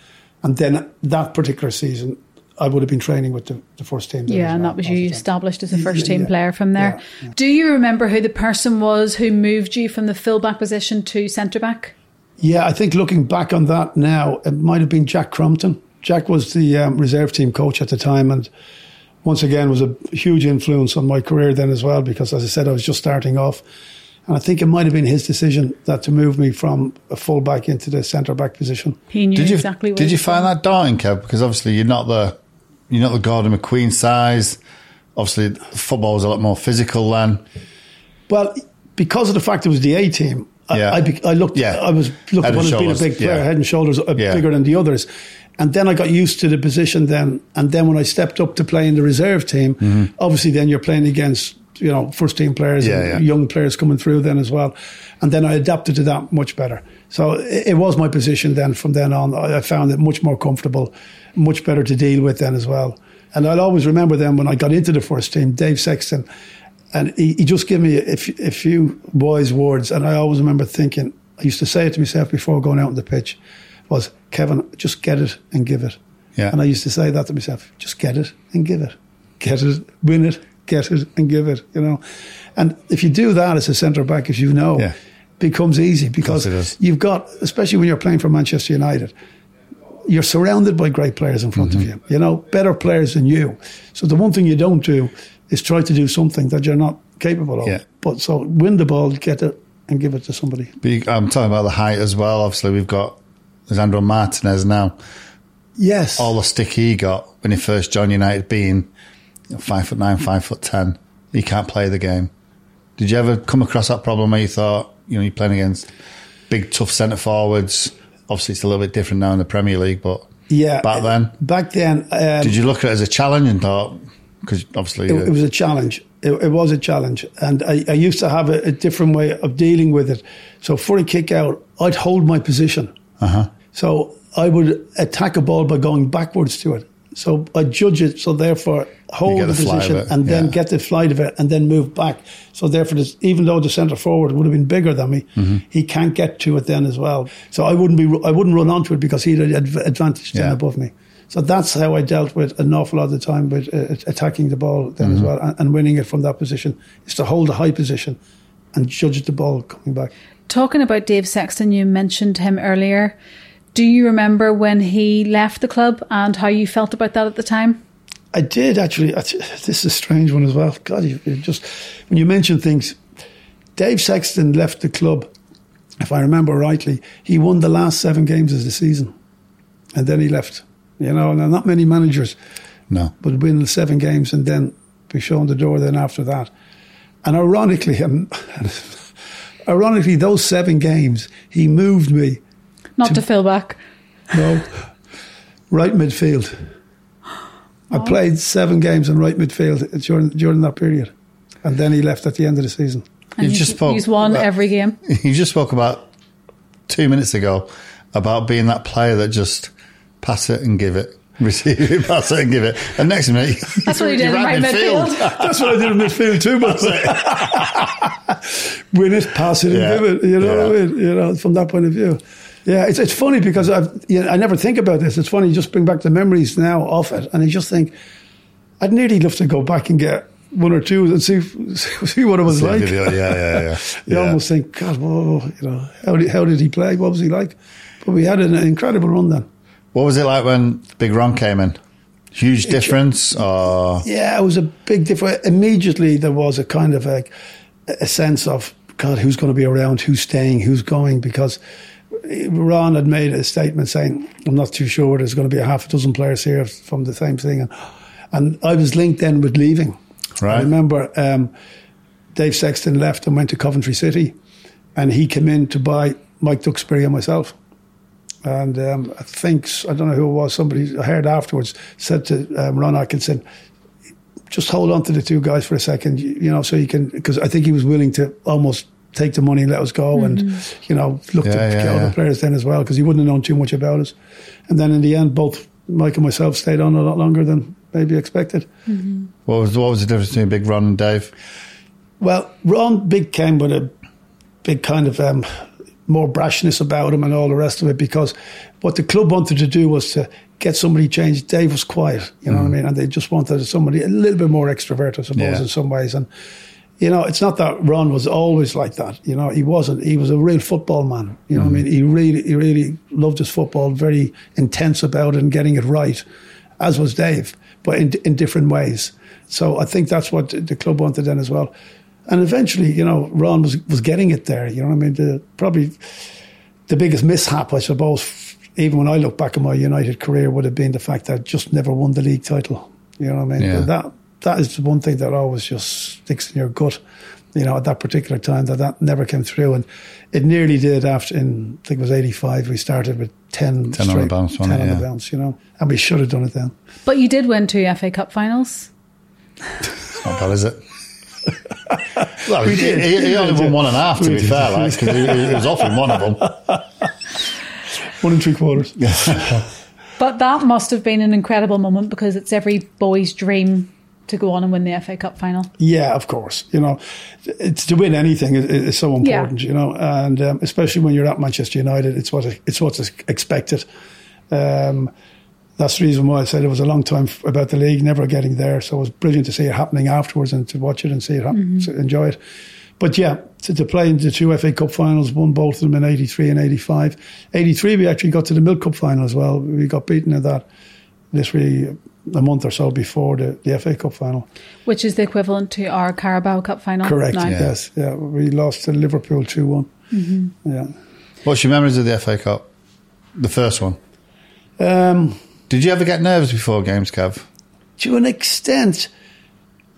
And then that particular season, I would have been training with the, the first team. Yeah, and that was you established as a Yeah, first team yeah. player from there. Yeah, yeah. Do you remember who the person was who moved you from the fullback position to centre back? Yeah, I think looking back on that now, it might have been Jack Crompton. Jack was the um, reserve team coach at the time, and once again was a huge influence on my career then as well. Because as I said, I was just starting off, and I think it might have been his decision that to move me from a fullback into the centre back position. He knew Did you exactly did you find that daunting, Kev? Because obviously you're not the you're not the Gordon McQueen size. Obviously, football was a lot more physical then. Well, because of the fact it was the A team, I, Yeah. I, be- I looked. Yeah. I was looked and upon as being a big player, yeah. head and shoulders uh, Yeah. bigger than the others. And then I got used to the position. Then, and then when I stepped up to play in the reserve team, obviously then you're playing against you know first team players Mm-hmm. Yeah, and young players coming through then as well. And then I adapted to that much better. So it, was my position then. From then on, I found it much more comfortable, much better to deal with then as well. And I'll always remember then when I got into the first team, Dave Sexton, and he, he just gave me a, f- a few wise words. And I always remember thinking, I used to say it to myself before going out on the pitch, was Kevin, just get it and give it. Yeah. And I used to say that to myself, just get it and give it, get it, win it, get it and give it. You know, and if you do that as a centre back, as you know, Yeah. Becomes easy because you've got, especially when you're playing for Manchester United, you're surrounded by great players in front of mm-hmm. you. You know, better players than you. So the one thing you don't do is try to do something that you're not capable of. Yeah. But so win the ball, get it, and give it to somebody. But you, I'm talking about the height as well. Obviously, we've got Lisandro Martinez now. Yes. All the stick he got when he first joined United, being five foot nine, five foot ten, he can't play the game. Did you ever come across that problem where you thought, you know, you're playing against big, tough centre forwards? Obviously, it's a little bit different now in the Premier League, but yeah. back then, Back then, um, did you look at it as a challenge and thought, because obviously, it, uh, it was a challenge. It, it was a challenge, and I, I used to have a, a different way of dealing with it. So for a kick out, I'd hold my position. uh-huh. So I would attack a ball by going backwards to it. So I judge it. So therefore, hold the the fly of position it, and then yeah. get the flight of it, and then move back. So therefore, this, even though the centre forward would have been bigger than me, Mm-hmm. he can't get to it then as well. So I wouldn't be. I wouldn't run onto it because he'd had adv- advantage then above me. So that's how I dealt with an awful lot of the time with uh, attacking the ball then as Mm-hmm. well and, and winning it from that position. Is to hold a high position and judge the ball coming back. Talking about Dave Sexton, you mentioned him earlier. Do you remember when he left the club and how you felt about that at the time? I did actually. This is a strange one as well. God, you, you just when you mention things, Dave Sexton left the club. If I remember rightly, he won the last seven games of the season, and then he left. You know, and not many managers no. would win the seven games and then be shown the door. Then after that, and ironically, um, ironically, those seven games he moved me Not to, fill back. no, right midfield. I played seven games in right midfield during during that period, and then he left at the end of the season. And You you just spoke He's won about- every game. You just spoke about two minutes ago about being that player that just pass it and give it, receive it, pass it and give it. And next minute, That's what he did in right right midfield. That's what I did in midfield too, but win it, pass it, and Yeah. give it. You know what I mean? You know, from that point of view. Yeah, it's it's funny because I've you know, I never think about this. It's funny you just bring back the memories now of it, and I just think I'd nearly love to go back and get one or two and see see what it was like. yeah, yeah, yeah. You yeah. almost think, God, whoa, you know, how did, how did he play? What was he like? But we had an incredible run then. What was it like when Big Ron came in? Huge difference, or Yeah, it was a big difference. Immediately, there was a kind of a, a sense of, God, who's going to be around? Who's staying? Who's going? Because Ron had made a statement saying, I'm not too sure there's going to be a half a dozen players here from the same thing. And, and I was linked then with leaving. Right. I remember um, Dave Sexton left and went to Coventry City, and he came in to buy Mike Duxbury and myself. And um, I think I don't know who it was. Somebody I heard afterwards said to um, Ron Atkinson, "Just hold on to the two guys for a second, you, you know, so you can." Because I think he was willing to almost take the money and let us go, and mm-hmm. you know, look Yeah, to yeah, get yeah. other players then as well, because he wouldn't have known too much about us. And then in the end, both Mike and myself stayed on a lot longer than maybe expected. Mm-hmm. What was what was the difference between Big Ron and Dave? Well, Ron Big came with a big kind of um, more brashness about him and all the rest of it because what the club wanted to do was to get somebody changed. Dave was quiet, you know what I mm. mean? And they just wanted somebody a little bit more extrovert, I suppose, Yeah. in some ways. And, you know, it's not that Ron was always like that. You know, he wasn't. He was a real football man. You know what I mean? Mm-hmm. He really, he really loved his football, very intense about it and getting it right, as was Dave, but in, in different ways. So I think that's what the club wanted then as well. And eventually, you know, Ron was, was getting it there. You know what I mean? The, probably the biggest mishap, I suppose, even when I look back at my United career, would have been the fact that I just never won the league title. You know what I mean? Yeah. That that is the one thing that always just sticks in your gut. You know, at that particular time, that that never came through, and it nearly did after. In I think it was eighty five. We started with 10, 10 on the straight- bounce, wasn't ten it? on Yeah. the bounce. You know, and we should have done it then. But you did win two FA Cup finals. Not bad, is it? well, We he, did. he, he only We won one and a half, to We be did. fair, like, 'cause he, he was off in one of them. One and three quarters. But that must have been an incredible moment because it's every boy's dream to go on and win the FA Cup final. Yeah, of course. You know, it's to win anything is, is so Yeah. important. You know, and um, especially when you're at Manchester United, it's what it's what's expected. Um, that's the reason why I said it was a long time f- about the league, never getting there. So it was brilliant to see it happening afterwards and to watch it and see it happen, to enjoy it. But yeah, to, to play in the two FA Cup finals, won both of them in 83 and 85. 83, we actually got to the Milk Cup final as well. We got beaten at that This literally a month or so before the, the FA Cup final. Which is the equivalent to our Carabao Cup final. Correct. now. Yes. Yeah. We lost to Liverpool two one. Yeah. What's your memories of the FA Cup? The first one. Um, Did you ever get nervous before games, Kev? to an extent,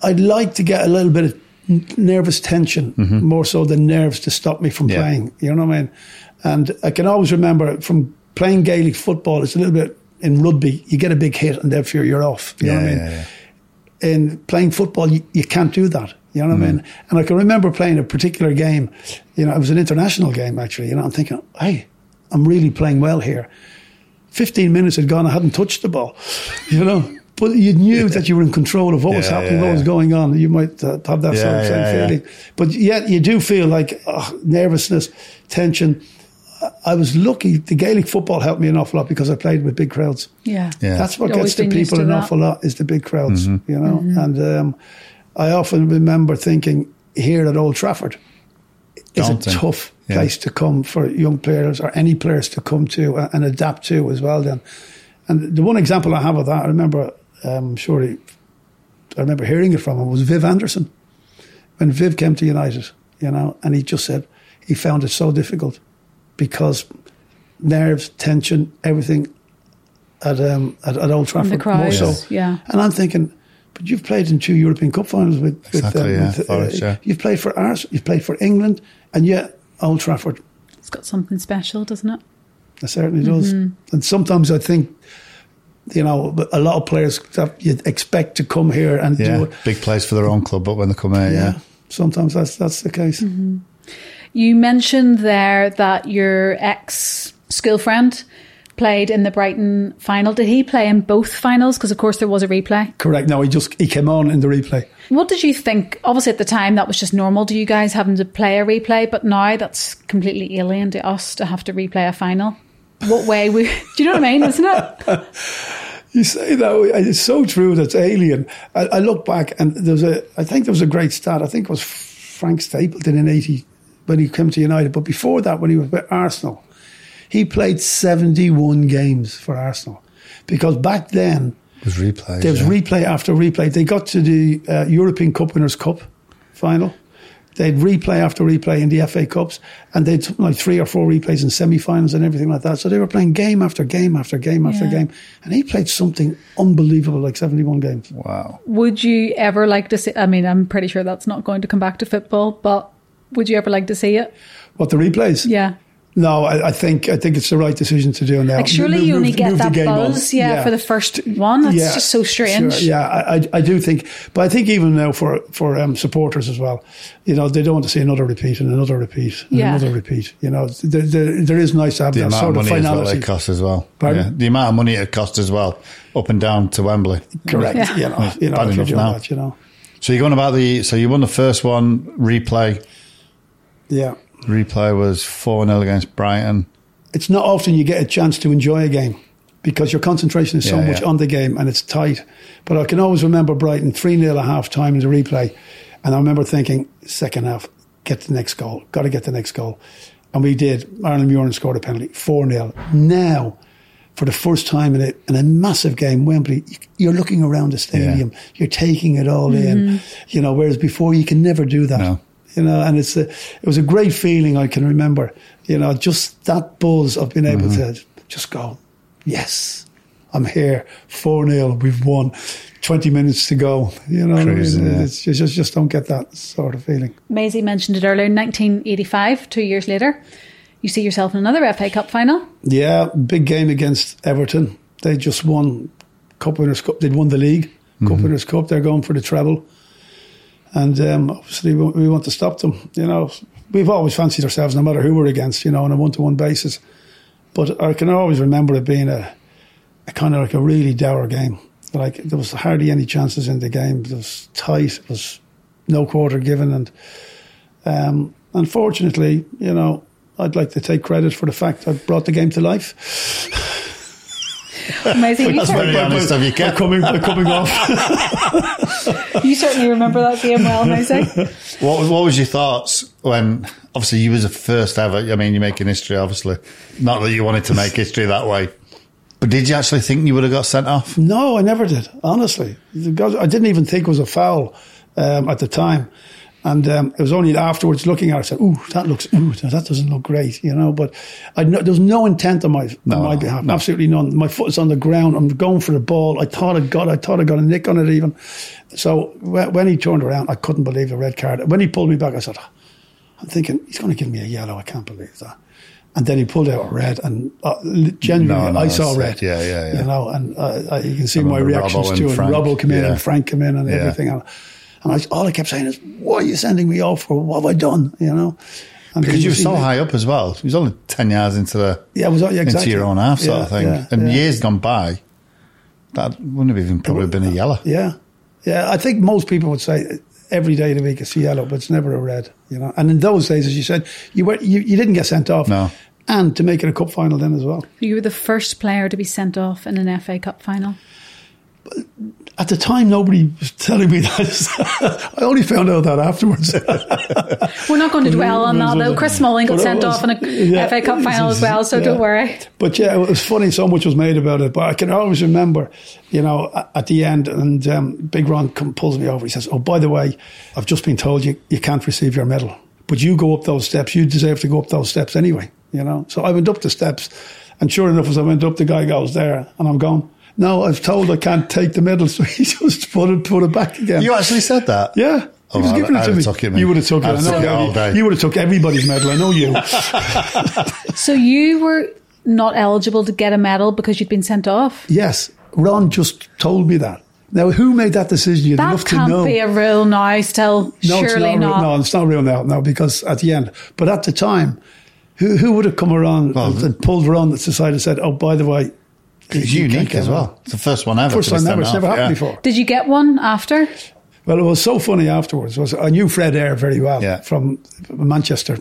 I'd like to get a little bit of nervous tension, more so than nerves to stop me from Yeah. playing. You know what I mean? And I can always remember from playing Gaelic football, it's a little bit in rugby, you get a big hit and therefore you're off. You know what I mean? yeah, yeah. in playing football, you, you can't do that. You know what I Mm. mean? And I can remember playing a particular game. You know, it was an international game actually. You know, I'm thinking, hey, I'm really playing well here. Fifteen minutes had gone, I hadn't touched the ball. You know, but you knew that you were in control of what was happening, yeah, what was going on. You might uh, have that same, Yeah, same yeah, yeah. feeling, but yet you do feel like ugh, nervousness, tension. I- I was lucky. The Gaelic football helped me an awful lot because I played with big crowds. Yeah. Yeah. That's what gets the people an that. awful lot is the big crowds, Mm-hmm. you know. And um, I often remember thinking here at Old Trafford is Daunting. a tough Yeah. place to come for young players or any players to come to and adapt to as well. Then, and the one example I have of that, I remember, um, sure, he, I remember hearing it from him was Viv Anderson when Viv came to United, you know, and he just said he found it so difficult because nerves, tension, everything at um, at, at Old Trafford the more so. yeah. And I'm thinking, but you've played in two European Cup finals with, Exactly, with, yeah, with, uh, Forest, yeah. you've played for Arsenal, you've played for England, and yet Old Trafford, It's got something special, doesn't it? it certainly does. Mm-hmm. And sometimes I think, you know, a lot of players that you'd expect to come here and Yeah. do it. Big place for their own club, but when they come here, yeah. Sometimes that's that's the case. Mm-hmm. You mentioned there that your ex school friend played in the Brighton final. Did he play in both finals? Because of course there was a replay. Correct. No, he just he came on in the replay. What did you think? Obviously, at the time, that was just normal to you guys having to play a replay, but now that's completely alien to us to have to replay a final. What way we? Do you know what I mean? Isn't it? You say that it's so true. That's alien. I, I look back and there was a. I think there was a great stat. I think it was Frank Stapleton in eighty when he came to United. But before that, when he was with Arsenal, he played seventy-one games for Arsenal because back then It was replay. there was yeah. replay after replay. They got to the uh, European Cup Winners' Cup final. They'd replay after replay in the FA Cups, and they'd like three or four replays in semi-finals and everything like that. So they were playing game after game after game after Yeah. game, and he played something unbelievable, like seventy-one games. Wow. Would you ever like to see? I mean, I'm pretty sure that's not going to come back to football, but would you ever like to see it? What the replays? Yeah. No, I, I think I think it's the right decision to do now. Like, surely Move- you only move- get move that game buzz, yeah, for the first one. That's just so strange. sure. Yeah, I, I, I do think, but I think even now for for um, supporters as well, you know, they don't want to see another repeat and another repeat and Yeah. another repeat. You know, there, there, there is nice to have The that amount sort of of money as well finality. it costs as well. Yeah, the amount of money it costs as well, up and down to Wembley. Correct. Yeah. You know, you know, Bad if you're enough now. that, you know. So you're going about the. So you won the first one. Replay. Yeah. Replay was four 0 against Brighton. it's not often you get a chance to enjoy a game because your concentration is so Yeah, much yeah. on the game and it's tight. But I can always remember Brighton 3 0 at half time in the replay. And I remember thinking, second half, get the next goal, got to get the next goal. And we did. Arnold Mühren scored a penalty, 4 0. Now, for the first time in a, in a massive game, Wembley, you're looking around the stadium, you're taking it all in, mm-hmm. you know, whereas before you can never do that No. You know, and it's a, it was a great feeling. I can remember, you know, just that buzz of being able Mm-hmm. to just go, yes, I'm here, four 0 we've won, twenty minutes to go. You know, what I mean? Yeah. it's, you just just don't get that sort of feeling. Maysie mentioned it earlier. 1985, two years later, you see yourself in another FA Cup final. Yeah, big game against Everton. They just won Cup Winners' Cup. They'd won the league, Cup Winners' Cup. They're going for the treble. And um, obviously, we want to stop them. You know, we've always fancied ourselves, no matter who we're against, you know, on a one to one basis. But I can always remember it being a, a kind of like a really dour game. Like, there was hardly any chances in the game. It was tight. It was no quarter given. And um, unfortunately, you know, I'd like to take credit for the fact I brought the game to life. Maysie, you, That's cer- very honest of you, By Kev. coming, coming off. you certainly remember that game well, Maysie. What was, what was your thoughts when, obviously, you was the first ever? I mean, you're making history, obviously. Not that you wanted to make history that way. But did you actually think you would have got sent off? No, I never did. Honestly, I didn't even think it was a foul um, at the time, and um, it was only afterwards looking at it, I said, "Ooh, that looks, ooh, that doesn't look great," you know. But I no, there was no intent on my No, on my behalf, no. absolutely none. My foot is on the ground. I'm going for the ball. I thought I got, I thought I got a nick on it even. So when, he turned around, I couldn't believe the red card. When he pulled me back, I said, "I'm thinking he's going to give me a yellow. I can't believe that." And then he pulled out a red, and uh, genuinely, No, no, I saw red. yeah, yeah, yeah. You know, and uh, uh, you can see my reactions Robbo and to it. Frank, Robbo come in yeah. and Frank come in and Yeah. everything. And, and I, all I kept saying is, "What are you sending me off for? What have I done?" You know, and Because you were so he- high up as well. He was only 10 yards into the Yeah, it was yeah, into your own half sort Yeah, of thing. yeah, and yeah. years gone by, that wouldn't have even probably been a yellow. Yeah, yeah. I think most people would say every day of the week it's a yellow, but it's never a red. You know, and in those days, as you said, you were you, you didn't get sent off. No. And to make it a cup final then as well. You were the first player to be sent off in an FA Cup final. At the time, nobody was telling me that. I only found out that afterwards. We're not going to dwell on that though. Chris Smalling got sent was- off in a yeah. FA Cup final as well, so Yeah. don't worry. But yeah, it was funny. So much was made about it. But I can always remember, you know, at the end, and um, Big Ron pulls me over. He says, "Oh, by the way, I've just been told you you can't receive your medal, but you go up those steps. You deserve to go up those steps anyway." You know. So I went up the steps, and sure enough, as I went up, the guy goes there, and I'm going. No, I've told I can't take the medal, so he just put it put it back again. You actually said that? yeah. Oh, He was I'd- giving it I'd to have me. took it, you would have took it. I'd I know. took it all day. You would have took everybody's medal. I know you. So you were not eligible to get a medal because you'd been sent off. Yes, Ron just told me that. Now, who made that decision? You'd That love to can't know. be a rule now. Still, no, surely it's not, not. real- No, it's not real now. No, because at the end, but at the time, who who would have come around Well, and, and pulled Ron to the side and said, "Oh, by the way, It's unique as well. It's the first one ever. First to be time ever. It's never happened yeah. before. Did you get one after? Well, it was so funny afterwards. Was I knew Fred Eyre very well Yeah. from Manchester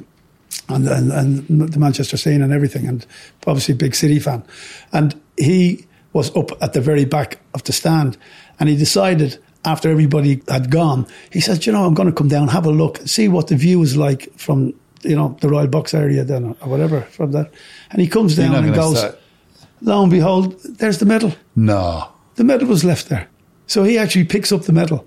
and, and and the Manchester scene and everything, and obviously a big City fan. And he was up at the very back of the stand, and he decided after everybody had gone, he said, "You know, I'm going to come down, have a look, see what the view is like from you know the Royal Box area then or whatever from that." And he comes You're down not and gonna goes, say- "Lo and behold, there's the medal." No. the medal was left there. So he actually picks up the medal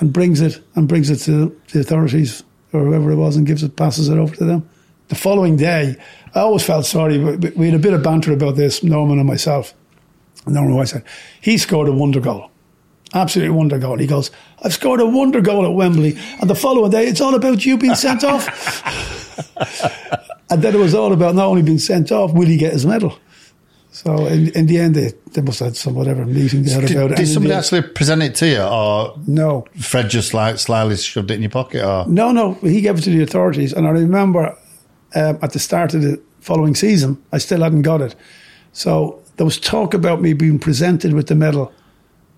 and brings it and brings it to the authorities or whoever it was and gives it, passes it over to them. The following day, I always felt sorry. We had a bit of banter about this, Norman and myself. And Norman I said, he scored a wonder goal. Absolutely wonder goal. He goes, I've scored a wonder goal at Wembley. And the following day, it's all about you being sent off. And then it was all about not only being sent off, will he get his medal? So in, in the end, they, they must have had some whatever meeting they had Did, about it. did somebody actually present it to you, or No. Fred just like slyly shoved it in your pocket? Or No, no, he gave it to the authorities. And I remember um, at the start of the following season, I still hadn't got it. So there was talk about me being presented with the medal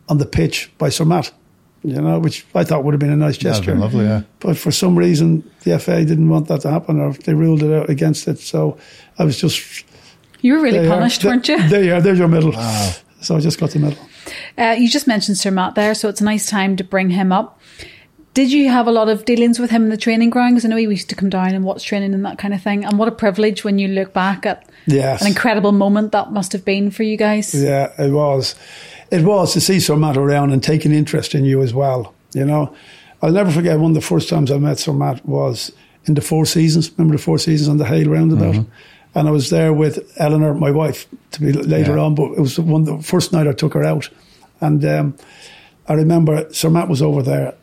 on the pitch by Sir Matt, you know, which I thought would have been a nice gesture. lovely, yeah. But for some reason, the FA didn't want that to happen or they ruled it out against it. So I was just. You were really there punished, There- weren't you? There you are, there's your medal. So I just got the medal. Uh, you just mentioned Sir Matt there, so it's a nice time to bring him up. Did you have a lot of dealings with him in the training ground? Because I know he used to come down and watch training and that kind of thing. And what a privilege when you look back at Yes. an incredible moment that must have been for you guys. Yeah, it was. It was to see Sir Matt around and take an interest in you as well. You know, I'll never forget one of the first times I met Sir Matt was in the Four Seasons. Remember the Four Seasons on the Hale roundabout? And I was there with Eleanor, my wife, to be later Yeah. on. But it was the one the first night I took her out, and um, I remember Sir Matt was over there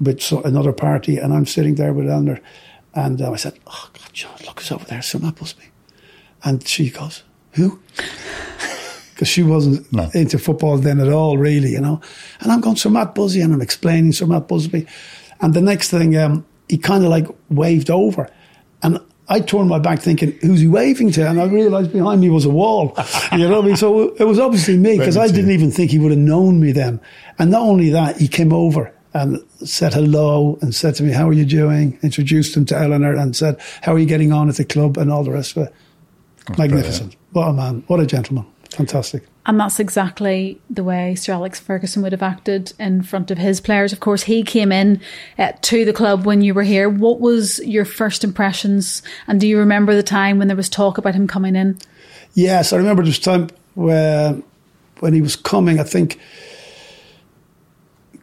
with another party, and I'm sitting there with Eleanor, and uh, I said, "Oh God, John, look, who's over there, Sir Matt Busby," and she goes, "Who?" because she wasn't No. into football then at all, really, you know. And I'm going, Sir Matt Busby, and I'm explaining Sir Matt Busby. And the next thing, um, he kind of like waved over. And I turned my back thinking, who's he waving to? And I realised behind me was a wall. You know what I mean? So it was obviously me because I didn't even think he would have known me then. And not only that, he came over and said hello and said to me, how are you doing? Introduced him to Eleanor and said, how are you getting on at the club and all the rest of it. Magnificent. What a man. What a gentleman. Fantastic. And that's exactly the way Sir Alex Ferguson would have acted in front of his players. Of course, he came in uh, to the club when you were here. What was your first impressions? And do you remember the time when there was talk about him coming in? Yes, I remember this time when when he was coming. I think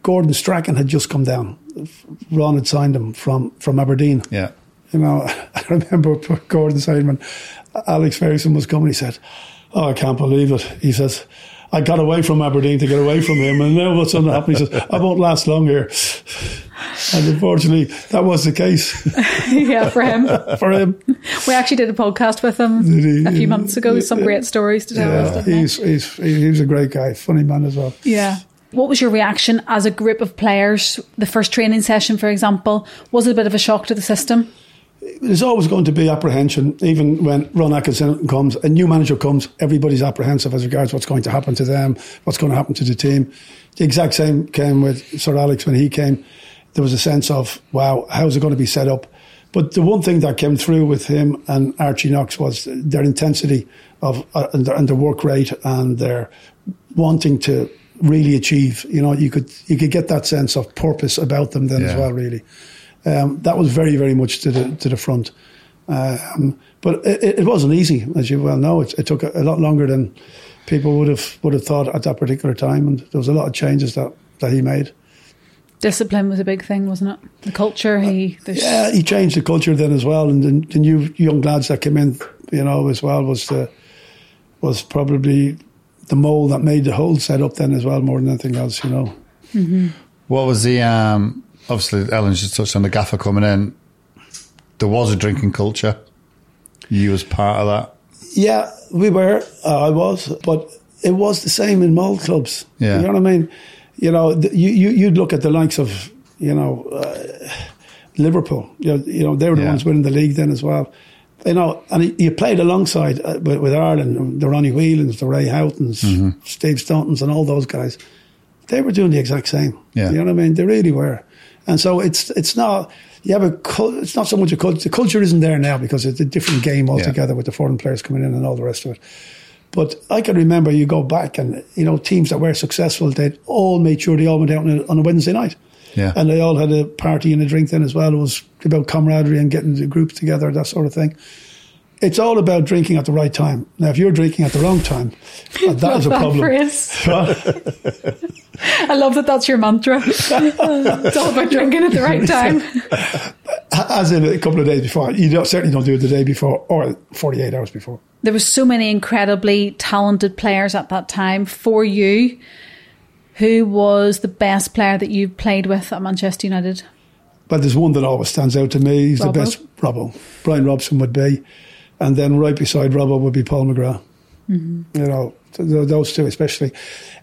Gordon Strachan had just come down. Ron had signed him from from Aberdeen. yeah, You know, I remember Gordon saying when Alex Ferguson was coming, he said, "Oh, I can't believe it." He says. I got away from Aberdeen to get away from him, and now what's going to happen? He says, "I won't last long here," and unfortunately, that was the case yeah, for him. for him. We actually did a podcast with him a few months ago. Some great stories to tell us. Yeah, he? he's, he's he was a great guy, funny man as well. Yeah. What was your reaction as a group of players? The first training session, for example, was it a bit of a shock to the system? There's always going to be apprehension, even when Ron Atkinson comes, a new manager comes, everybody's apprehensive as regards what's going to happen to them, what's going to happen to the team. The exact same came with Sir Alex when he came. There was a sense of, wow, how's it going to be set up? But the one thing that came through with him and Archie Knox was their intensity of uh, and, their, and their work rate and their wanting to really achieve. You know, you could you could get that sense of purpose about them then as well. Really, um, that was very very much to the to the front. Um, but it, it wasn't easy, as you well know. It, it took a, a lot longer than people would have would have thought at that particular time, and there was a lot of changes that, that he made. Discipline was a big thing, wasn't it? The culture. He. There's, Yeah, he changed the culture then as well, and the, the new young lads that came in, you know, as well was the was probably the mold that made the whole setup then as well, more than anything else, you know. What was the um obviously Ellen just touched on the gaffer coming in. There was a drinking culture. You was part of that. Yeah, we were. Uh, I was, but it was the same in mall clubs. Yeah. you know what I mean. You know, th- you, you you'd look at the likes of you know uh, Liverpool. You know, you know they were the Yeah. ones winning the league then as well. You know, and you played alongside uh, with, with Ireland, the Ronnie Whelans, the Ray Houghtons, Mm-hmm. Steve Stauntons, and all those guys. They were doing the exact same. Yeah. you know what I mean. They really were, and so it's it's not. You have a it's not so much a culture. The culture isn't there now because it's a different game altogether with the foreign players coming in and all the rest of it. But I can remember you go back and you know teams that were successful, they all made sure they all went out on a, on a Wednesday night, Yeah. and they all had a party and a drink then as well. It was about camaraderie and getting the groups together, that sort of thing. It's all about drinking at the right time. Now, if you're drinking at the wrong time, uh, that is a That problem. I love that that's your mantra. it's all about drinking at the right time. As in a couple of days before, you don't, certainly don't do it the day before or 48 hours before. There were so many incredibly talented players at that time. For you, who was the best player that you played with at Manchester United? But there's one that always stands out to me. He's Robbo? the best. Robbo. Brian Robson would be. And then right beside Robbo would be Paul McGrath. You know, th- th- those two especially.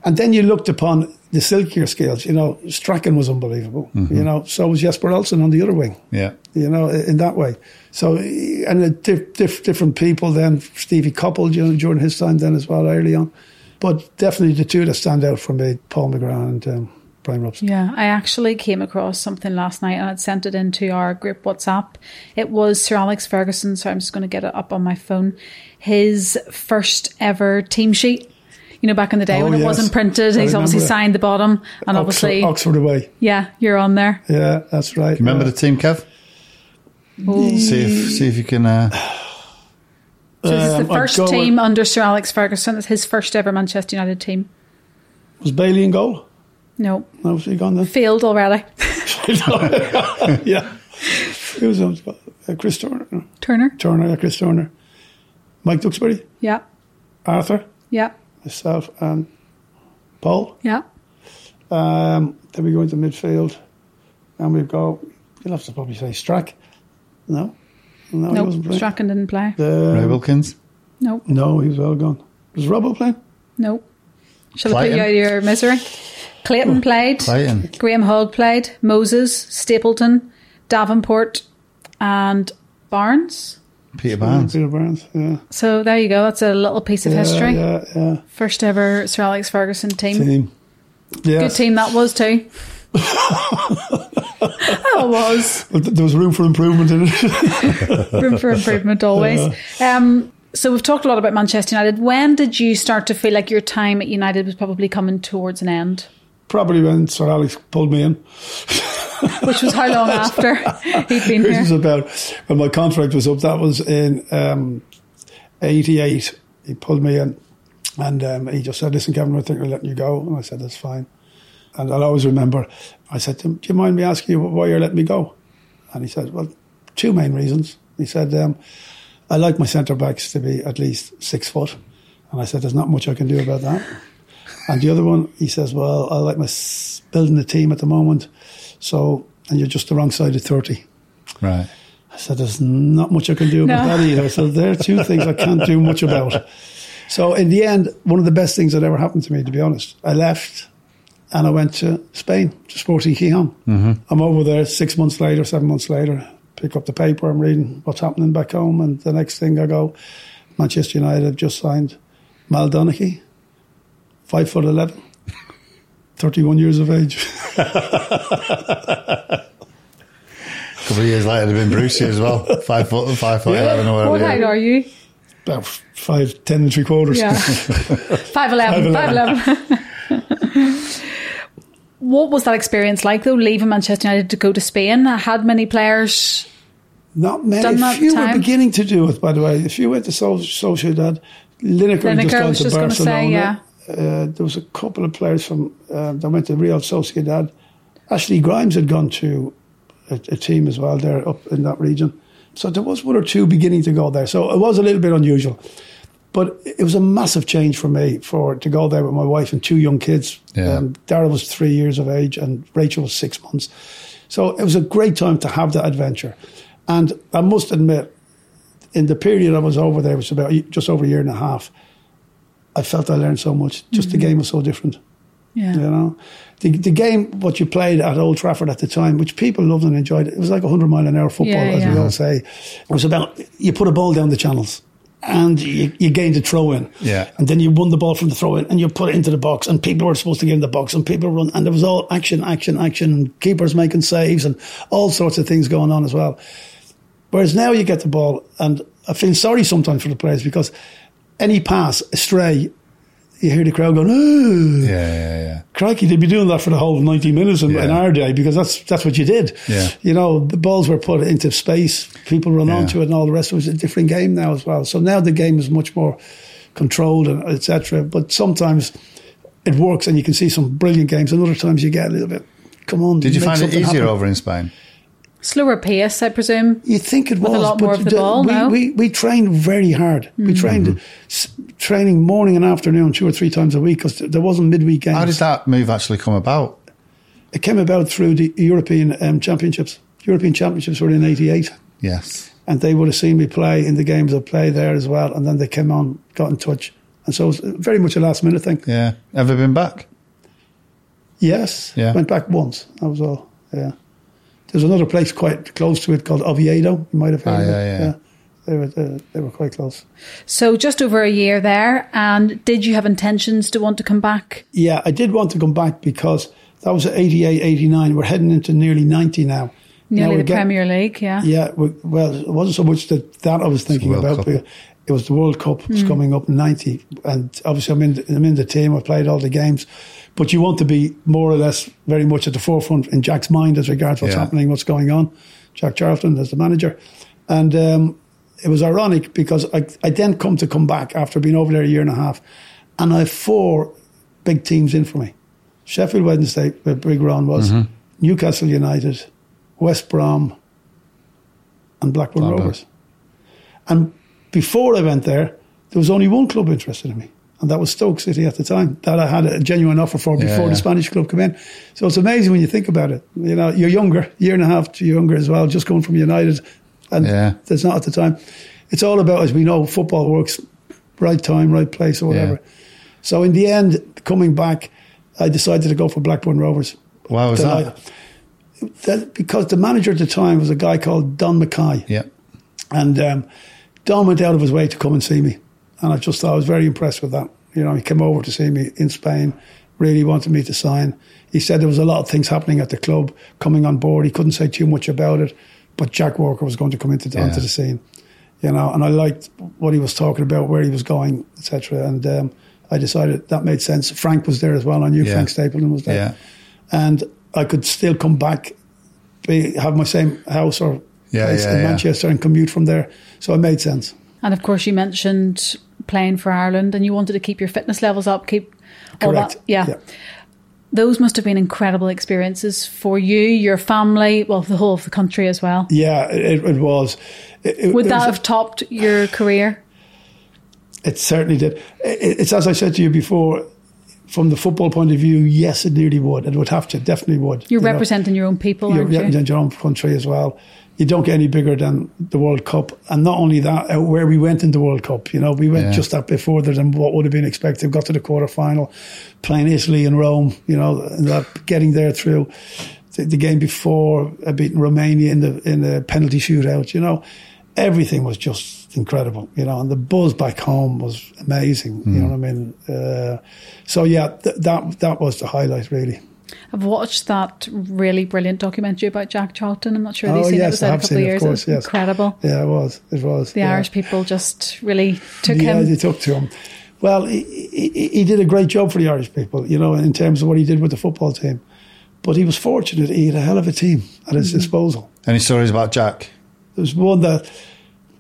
And then you looked upon the silkier skills. You know, Strachan was unbelievable. You know, so was Jesper Olsen on the other wing Yeah. you know, in that way. So, and the diff, diff, different people then, Stevie Coppell, you know, during his time then as well, early on. But definitely the two that stand out for me, Paul McGrath and um, Brian Robson. Yeah, I actually came across something last night and I'd sent it into our group WhatsApp. It was Sir Alex Ferguson, so I'm just going to get it up on my phone. His first ever team sheet. You know, back in the day Oh, when it yes. wasn't printed, I he's obviously it. signed the bottom, and obviously, Oxford, Oxford away. yeah, you're on there. Yeah, that's right. Remember yeah. the team, Kev? See if see if you can. Uh, So this is Um, the first team with- under Sir Alex Ferguson. It's his first ever Manchester United team. Was Bailey in goal? No, No, was he gone then? failed already. yeah. It was uh, Chris Turner. Turner. Turner, yeah, Chris Turner. Mike Duxbury, Yeah, Arthur, yeah, myself, and Paul. yeah. Um, then we go into midfield, and we've got. You'll have to probably say Strack. No, no, he No, wasn't playing. Strachan didn't play. Ray Uh, Wilkins. No, no, he was well gone. Was Robbo playing? no. Shall I put you out of your misery? Clayton played. Clayton. Graham Hogg played. Moses, Stapleton, Davenport, and Barnes. Peter Barnes. Peter Barnes. Yeah. So there you go. That's a little piece of yeah, history. Yeah, yeah. First ever Sir Alex Ferguson team. Team. Good team that was too. it was. There was room for improvement in it. room for improvement always. Um, so we've talked a lot about Manchester United. When did you start to feel like your time at United was probably coming towards an end? Probably when Sir Alex pulled me in. Which was how long after he'd been This was about when my contract was up. That was in um, '88. He pulled me in, and um, he just said, "Listen, Kevin, I think we're letting you go." And I said, "That's fine." And I'll always remember. I said to him, "Do you mind me asking you why you're letting me go?" And he said, "Well, two main reasons." He said, um, "I like my centre backs to be at least six foot," and I said, "There's not much I can do about that." And the other one, he says, "Well, I like my s- building the team at the moment, so and you're just the wrong side of thirty. Right. I said, "There's not much I can do about No. that either." So there are two things I can't do much about. So in the end, one of the best things that ever happened to me, to be honest, I left and I went to Spain to Sporting Gijon. Mm-hmm. I'm over there six months later, seven months later. Pick up the paper, I'm reading what's happening back home, and the next thing I go, Manchester United have just signed Mal Donaghy, five foot eleven. 31 years of age. A couple of years later, it'd have been Brucey as well. Five foot, five foot eleven or What height are you? About five, ten and three quarters. Yeah. 5'11. 5'11. what was that experience like, though, leaving Manchester United to go to Spain? Had many players. Not many. Done A that few time? were beginning to do it, by the way. If you went to Sol- Sociedad, Lineker had just gone was to just gonna Barcelona. say, yeah. Uh, there was a couple of players from uh, that went to Real Sociedad. Ashley Grimes had gone to a, a team as well there up in that region. So there was one or two beginning to go there. So it was a little bit unusual. But it was a massive change for me for to go there with my wife and two young kids. Yeah. Um, Darrell was three years of age and Rachel was six months. So it was a great time to have that adventure. And I must admit, in the period I was over there, it was about just over a year and a half, I felt I learned so much. Just the mm-hmm. game was so different. Yeah. You know, the the game what you played at Old Trafford at the time, which people loved and enjoyed, it was like hundred mile an hour football, Yeah, as we all say. It was about you put a ball down the channels. And you, you gained a throw in. Yeah. And then you won the ball from the throw in and you put it into the box and people were supposed to get in the box and people run and there was all action, action, action and keepers making saves and all sorts of things going on as well. Whereas now you get the ball, and I feel sorry sometimes for the players because any pass astray, you hear the crowd going, "Ooh, Yeah, yeah, yeah. crikey!" They'd be doing that for the whole ninety minutes in, in our day because that's that's what you did. Yeah. you know, the balls were put into space, people run Yeah. onto it, and all the rest. It was a different game now as well. So now the game is much more controlled and etc. But sometimes it works, and you can see some brilliant games, and other times you get a little bit. Come on, Did you find it easier happen." over in Spain? Slower pace, I presume. You think it was a lot more of the the- ball we, now? We we trained very hard. We trained s- training morning and afternoon, two or three times a week, because there wasn't midweek games. How did that move actually come about? It came about through the European um, Championships. European Championships were in '88, Yes. and they would have seen me play in the games I played there as well. And then they came on, got in touch, and so it was very much a last minute thing. Yeah. Ever been back? Yes, Yeah. went back once. That was all. Yeah, there's another place quite close to it called Oviedo. You might have heard Ah, of it. yeah, yeah. They were they, they were quite close. So just over a year there. And did you have intentions to want to come back? Yeah, I did want to come back because that was 88, 89. We're heading into nearly 90 now. Now Nearly we're the get- Premier League, yeah. Yeah, we, well, it wasn't so much that, that I was thinking about. Cup. But it was the World Cup was coming up in 90. And obviously, I'm in, I'm in the team. I played all the games. But you want to be more or less very much at the forefront in Jack's mind as regards what's Yeah. happening, what's going on. Jack Charlton as the manager. And um, it was ironic because I, I then come to come back after being over there a year and a half. And I have four big teams in for me. Sheffield Wednesday, where Big Ron was, Mm-hmm. Newcastle United, West Brom, and Blackburn Blackburn. Rovers. And before I went there, there was only one club interested in me, and that was Stoke City at the time. That I had a genuine offer for before yeah. the Spanish club came in. So it's amazing when you think about it. You know, you're younger, year and a half to younger as well, just going from United, and Yeah. there's not at the time. It's all about, as we know, football works right time, right place, or whatever. Yeah. So in the end, coming back, I decided to go for Blackburn Rovers. Why was That that? I- that- because the manager at the time was a guy called Don Mackay. Yeah. And um, Don went out of his way to come and see me. And I just thought I was very impressed with that. You know, he came over to see me in Spain, really wanted me to sign. He said there was a lot of things happening at the club coming on board. He couldn't say too much about it, but Jack Walker was going to come into, Yeah. onto the scene. You know, and I liked what he was talking about, where he was going, etc. And um, I decided that made sense. Frank was there as well. I knew Yeah. Frank Stapleton was there Yeah. and I could still come back, be, have my same house or Yeah, place yeah, in yeah. Manchester and commute from there. So it made sense. And of course, you mentioned playing for Ireland and you wanted to keep your fitness levels up, keep all Correct. that. Yeah. Those must have been incredible experiences for you, your family, well, the whole of the country as well. Yeah, it, it was. It, Would it that was- have topped your career? It certainly did. It's as I said to you before. From the football point of view, yes, it nearly would. It would have to, definitely would. You're you know. representing your own people, You're aren't you? representing your own country as well. You don't get any bigger than the World Cup, and not only that, uh, where we went in the World Cup. You know, we went Yeah. just that bit further than what would have been expected. Got to the quarterfinal, playing Italy and Rome. You know, and getting there through the, the game before, uh, beating Romania in the in the penalty shootout. You know, everything was just incredible. You know, and the buzz back home was amazing. You know what I mean? Uh, so yeah, th- that that was the highlight really. I've watched that really brilliant documentary about Jack Charlton. I'm not sure if Oh, you've seen it. It yes, was I out a couple seen of it, of years. course, it was yes. incredible. Yeah, it was. It was. The yeah. Irish people just really took yeah, him. they took to him. Well, he, he, he did a great job for the Irish people, you know, in terms of what he did with the football team. But he was fortunate; he had a hell of a team at his disposal. Any stories about Jack? There was one that,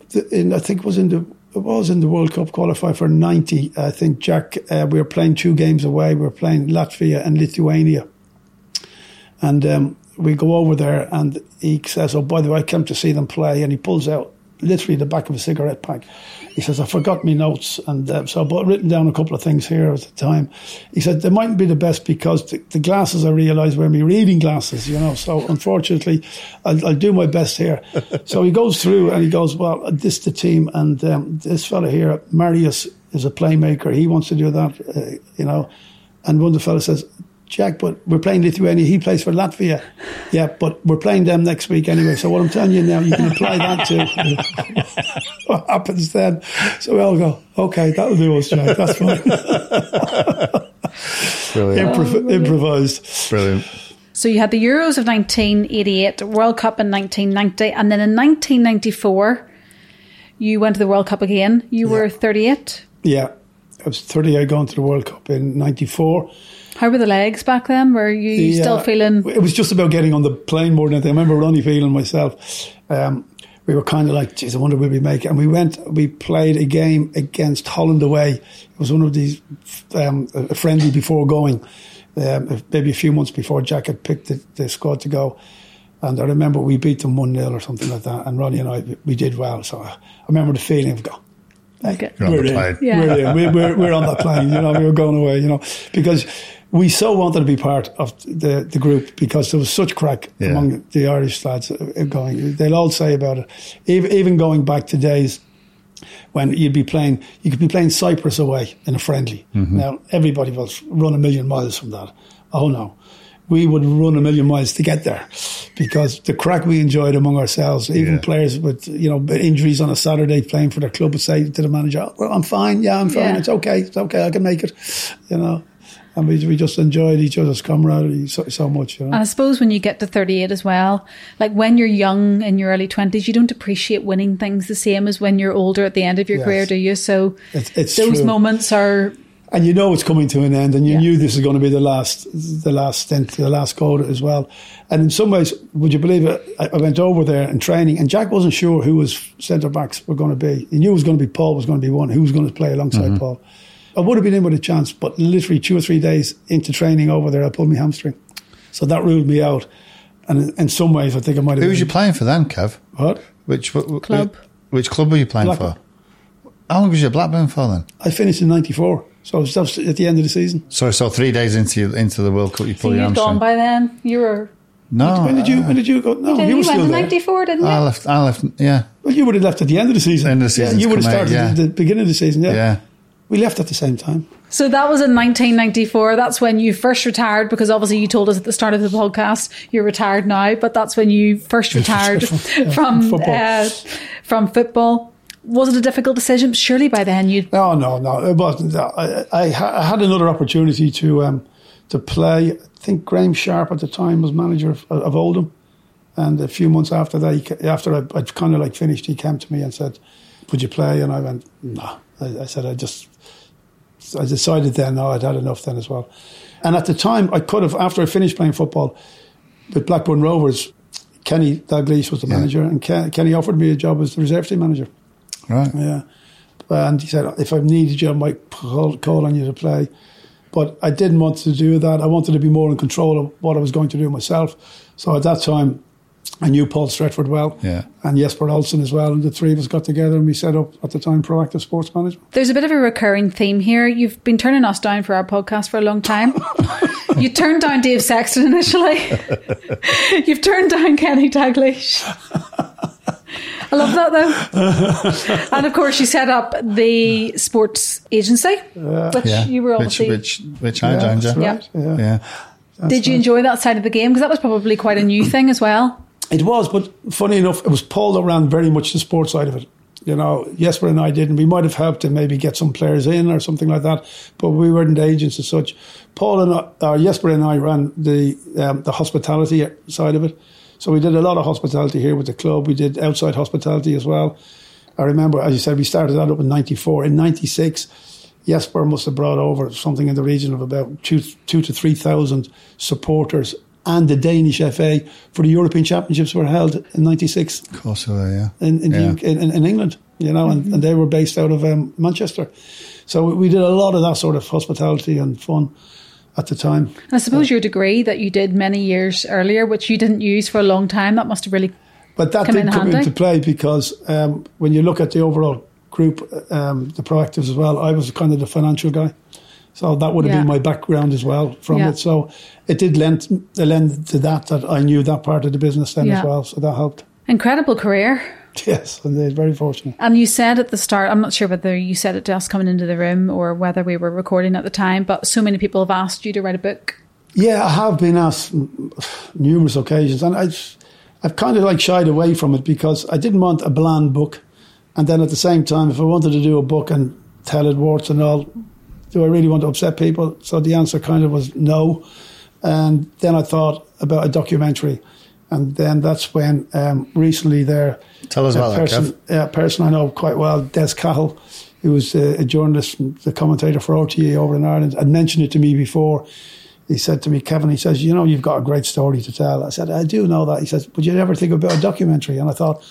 that in, I think, was in the it was in the World Cup qualifier for ninety. I think Jack. Uh, we were playing two games away. We were playing Latvia and Lithuania, and um, we go over there, and he says, "Oh, by the way, I came to see them play," and he pulls out literally the back of a cigarette pack. He says, "I forgot my notes," and uh, so I've written down a couple of things here at the time. He said they mightn't be the best because the, the glasses I realised were my reading glasses, you know. So unfortunately, I'll, I'll do my best here. so he goes through and he goes, "Well, this is the team, and um, this fella here, Marius, is a playmaker. He wants to do that, uh, you know." And one of the fellas says, Jack, but we're playing Lithuania. He plays for Latvia. Yeah, but we're playing them next week anyway. So what I'm telling you now, you can apply that to what happens then. So we all go, okay, that'll do us, Jack. That's fine. Brilliant. Improv- oh, improvised. Brilliant. So you had the Euros of 1988, World Cup in 1990, and then in 1994, you went to the World Cup again. You were 38. Yeah. I was 30. I gone to the World Cup in 94. How were the legs back then? Were you The, still uh, feeling? It was just about getting on the plane more than anything. I remember Ronnie feeling myself. Um, we were kind of like, geez, I wonder will we make it. And we went, we played a game against Holland away. It was one of these, um, a friendly before going, um, maybe a few months before Jack had picked the, the squad to go. And I remember we beat them 1 0 or something like that. And Ronnie and I, we did well. So I remember the feeling of, go, Okay. You're on we're the in. plane. Yeah. We're, in. We're, we're, we're on that plane, you know, we were going away, you know, because we so wanted to be part of the, the group because there was such crack Yeah. among the Irish lads uh, going. They'll all say about it. Even, even going back to days when you'd be playing, you could be playing Cyprus away in a friendly. Now, everybody will run a million miles from that. Oh no. We would run a million miles to get there because the crack we enjoyed among ourselves, even Yeah. players with, you know, injuries on a Saturday playing for their club would say to the manager, "Oh, well, I'm fine. Yeah, I'm fine. Yeah. It's okay. It's okay. I can make it, you know. And we, we just enjoyed each other's camaraderie so, so much, you know. And I suppose when you get to 38 as well, like when you're young in your early 20s, you don't appreciate winning things the same as when you're older at the end of your Yes. career, do you? So It's- it's those true. moments are, and you know it's coming to an end, and you Yeah. knew this was going to be the last, the last stint, the last quota as well. And in some ways, would you believe it? I, I went over there in training, and Jack wasn't sure who his centre backs were going to be. He knew it was going to be Paul was going to be one, who was going to play alongside mm-hmm. Paul. I would have been in with a chance, but literally two or three days into training over there, I pulled my hamstring, so that ruled me out. And in, in some ways, I think I might have. Who was been, you playing for then, Kev? What? Which wh- Club. Which club were you playing Blackburn. for? How long was you at Blackburn for then? I finished in '94, so it was just at the end of the season. So, so three days into into the World Cup, you so pulled your you'd gone by then. You were, no, When did you? When did you go? No, you, you were went still in there. 94, didn't you? I left. I left. Yeah, Well, you would have left at the end of the season. End of the season Yeah, you would have come out, started yeah. at the beginning of the season. Yeah. yeah. We left at the same time. So that was in 1994. That's when you first retired because obviously you told us at the start of the podcast you're retired now, but that's when you first retired from football. Uh, from football. Was it a difficult decision? Surely by then you No, no, no. It wasn't. I, I, I had another opportunity to um, to play. I think Graeme Sharp at the time was manager of, of Oldham, and a few months after that, he, after I, I'd kind of like finished, he came to me and said, "Would you play?" And I went, "No." I, I said, "I just." I decided then, no, I'd had enough then as well. And at the time, I could have, after I finished playing football with Blackburn Rovers, Kenny Dalglish was the manager, and Ken, Kenny offered me a job as the reserve team manager. Right. Yeah. And he said, if I needed you, I might call, call on you to play. But I didn't want to do that. I wanted to be more in control of what I was going to do myself. So at that time, I knew Paul Stretford well Yeah. and Jesper Olsen as well. And the three of us got together and we set up, at the time, Proactive Sports Management. There's a bit of a recurring theme here. You've been turning us down for our podcast for a long time. you turned down Dave Sexton initially. You've turned down Kenny Dalglish. I love that though. and of course, you set up the sports agency, which Yeah. you were which, obviously. which which which I joined you. right. Yeah. Yeah. Yeah. did you enjoy that side of the game? Because that was probably quite a new thing as well. It was, but funny enough, it was Paul that ran very much the sports side of it. You know, Jesper and I didn't. We might have helped him maybe get some players in or something like that, but we weren't agents as such. Paul and I, or Jesper and I ran the um, the hospitality side of it. So we did a lot of hospitality here with the club. We did outside hospitality as well. I remember, as you said, we started that up in '94. In '96, Jesper must have brought over something in the region of about two, two to three thousand supporters and the Danish FA for the European Championships were held in '96 Of course, we were, yeah. in in, yeah. the UK, in, in England, you know, and, and they were based out of um, Manchester. So we did a lot of that sort of hospitality and fun at the time. And I suppose your degree that you did many years earlier, which you didn't use for a long time, that must have really. But that Come did in come handy. into play because um, when you look at the overall group, um, the proactives as well, I was kind of the financial guy. So that would have Yeah. been my background as well from Yeah. it. So it did lend, lend to that, that I knew that part of the business then Yeah. as well. So that helped. Incredible career. Yes, indeed. Very fortunate. And you said at the start, I'm not sure whether you said it to us coming into the room or whether we were recording at the time, but so many people have asked you to write a book. Yeah, I have been asked numerous occasions, and I've, I've kind of like shied away from it because I didn't want a bland book. And then at the same time, if I wanted to do a book and tell it warts and all, do I really want to upset people? So the answer kind of was no. And then I thought about a documentary. And then that's when um, recently there, Tell us a about that, person, Kev. a person I know quite well, Des Cahill, who was a, a journalist, and the commentator for RTE over in Ireland, had mentioned it to me before. He said to me, Kevin, he says, you know, you've got a great story to tell. I said, I do know that. He says, would you ever think about a documentary? And I thought,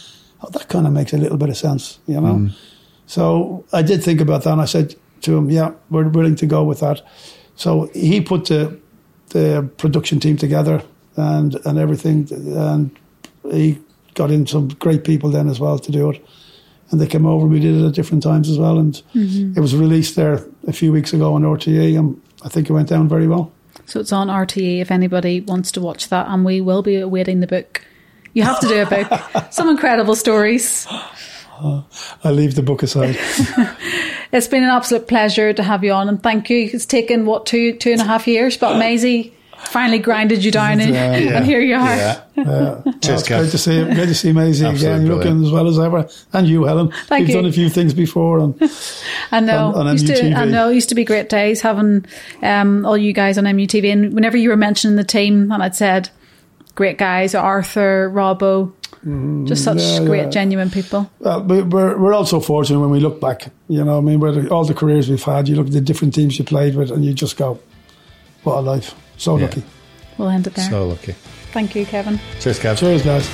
oh, that kind of makes a little bit of sense, you know? So I did think about that and I said to him, yeah, we're willing to go with that. So he put the, the production team together and, and everything. And he got in some great people then as well to do it. And they came over. We did it at different times as well. And mm-hmm. it was released there a few weeks ago on RTE. And I think it went down very well. So it's on RTE if anybody wants to watch that, and we will be awaiting the book. You have to do a book. Some incredible stories. I leave the book aside. It's been an absolute pleasure to have you on, and thank you. It's taken what two two and a half years, but Maysie finally grinded you down, and, Yeah. and here you are. Yeah. Well, Cheers, it's great to see great to see Maysie Absolutely again, You're looking as well as ever, and you, Helen. Thank You've you. done a few things before, and I know. on- on used to, MUTV. I know. It used to be great days having um, all you guys on MUTV. And whenever you were mentioning the team, and I'd said, "Great guys, Arthur, Robbo, just such yeah, great, yeah. genuine people." uh, we- we're we're also fortunate when we look back. You know, I mean, where the, all the careers we've had, you look at the different teams you played with, and you just go, "What a life! So Yeah. lucky." We'll end it there. So lucky. Thank you, Kevin. Cheers, Kev. Cheers, guys.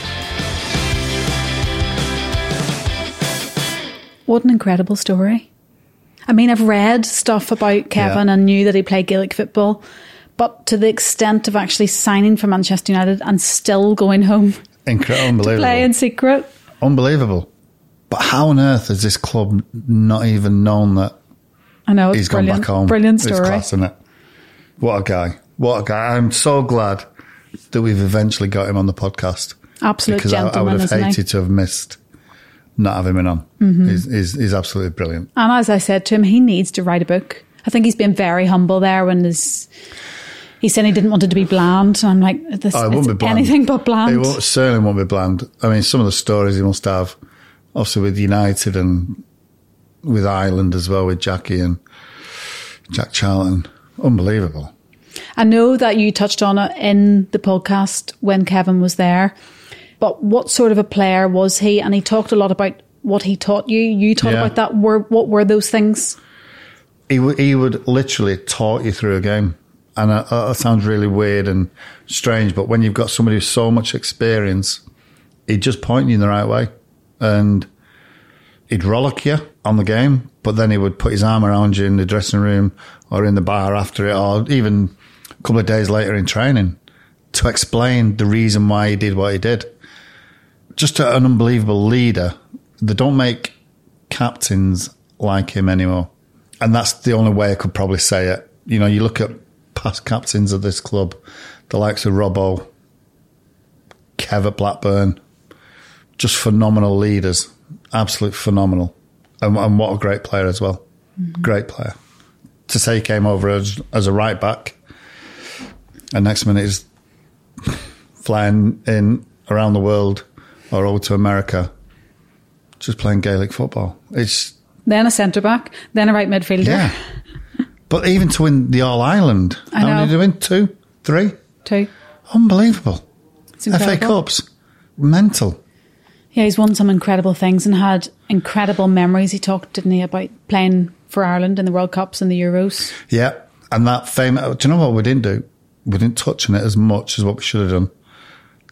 What an incredible story. I mean, I've read stuff about Kevin Yeah. and knew that he played Gaelic football, but to the extent of actually signing for Manchester United and still going home Incredible. Unbelievable. play in secret. Unbelievable. But how on earth has this club not even known that I know it's he's gone back home? Brilliant It's story. class, isn't it? What a guy. What a guy. I'm so glad that we've eventually got him on the podcast. Absolute because I, I would have hated to have missed not having him on. Mm-hmm. He's, he's, he's absolutely brilliant. And as I said to him, he needs to write a book. I think he's been very humble there when his, he said he didn't want it to be bland. And I'm like, this oh, won't be bland. anything but bland. It won't, certainly won't be bland. I mean, some of the stories he must have, obviously with United and with Ireland as well, with Jackie and Jack Charlton. Unbelievable. I know that you touched on it in the podcast when Kevin was there, but what sort of a player was he? And he talked a lot about what he taught you. You taught Yeah. about that. Were, what were those things? He, w- he would literally talk you through a game. And uh, that sounds really weird and strange, but when you've got somebody with so much experience, he'd just point you in the right way. And he'd rollick you on the game, but then he would put his arm around you in the dressing room or in the bar after it, or even a couple of days later in training to explain the reason why he did what he did. Just an unbelievable leader. They don't make captains like him anymore. And that's the only way I could probably say it. You know, you look at past captains of this club, the likes of Robbo, Kev at Blackburn, just phenomenal leaders, absolute phenomenal, and, and what a great player as well, mm-hmm. great player. To say he came over as as a right back, and next minute he's flying in around the world or over to America, just playing Gaelic football. It's Then a centre back, then a right midfielder. yeah, but even to win the All Ireland, I how many did he win? Two, three, Too. unbelievable. FA. Cups, mental. Yeah, he's won some incredible things and had incredible memories. He talked, didn't he, about playing for Ireland in the World Cups and the Euros. Yeah, and that famous. Uh, do you know what we didn't do? We didn't touch on it as much as what we should have done.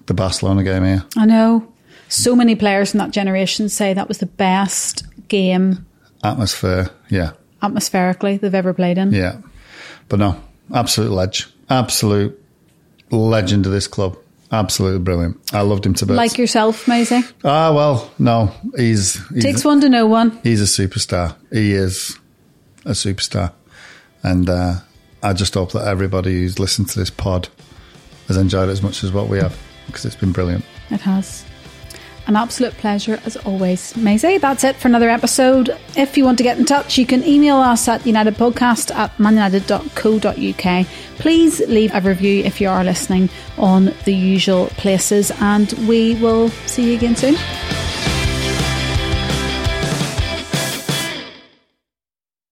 The Barcelona game here, I know. So many players from that generation say that was the best game atmosphere. Yeah, atmospherically they've ever played in. yeah, but no, absolute ledge, absolute legend of this club. Absolutely brilliant. I loved him to bits. Like yourself, Maysie. ah, well, no, he's he's Takes one to know one. he's a superstar. He is a superstar, and uh, I just hope that everybody who's listened to this pod has enjoyed it as much as what we have because it's been brilliant. It has. An absolute pleasure as always. Maysie, that's it for another episode. If you want to get in touch, you can email us at unitedpodcast at manunited.co.uk. Please leave a review if you are listening on the usual places, and we will see you again soon.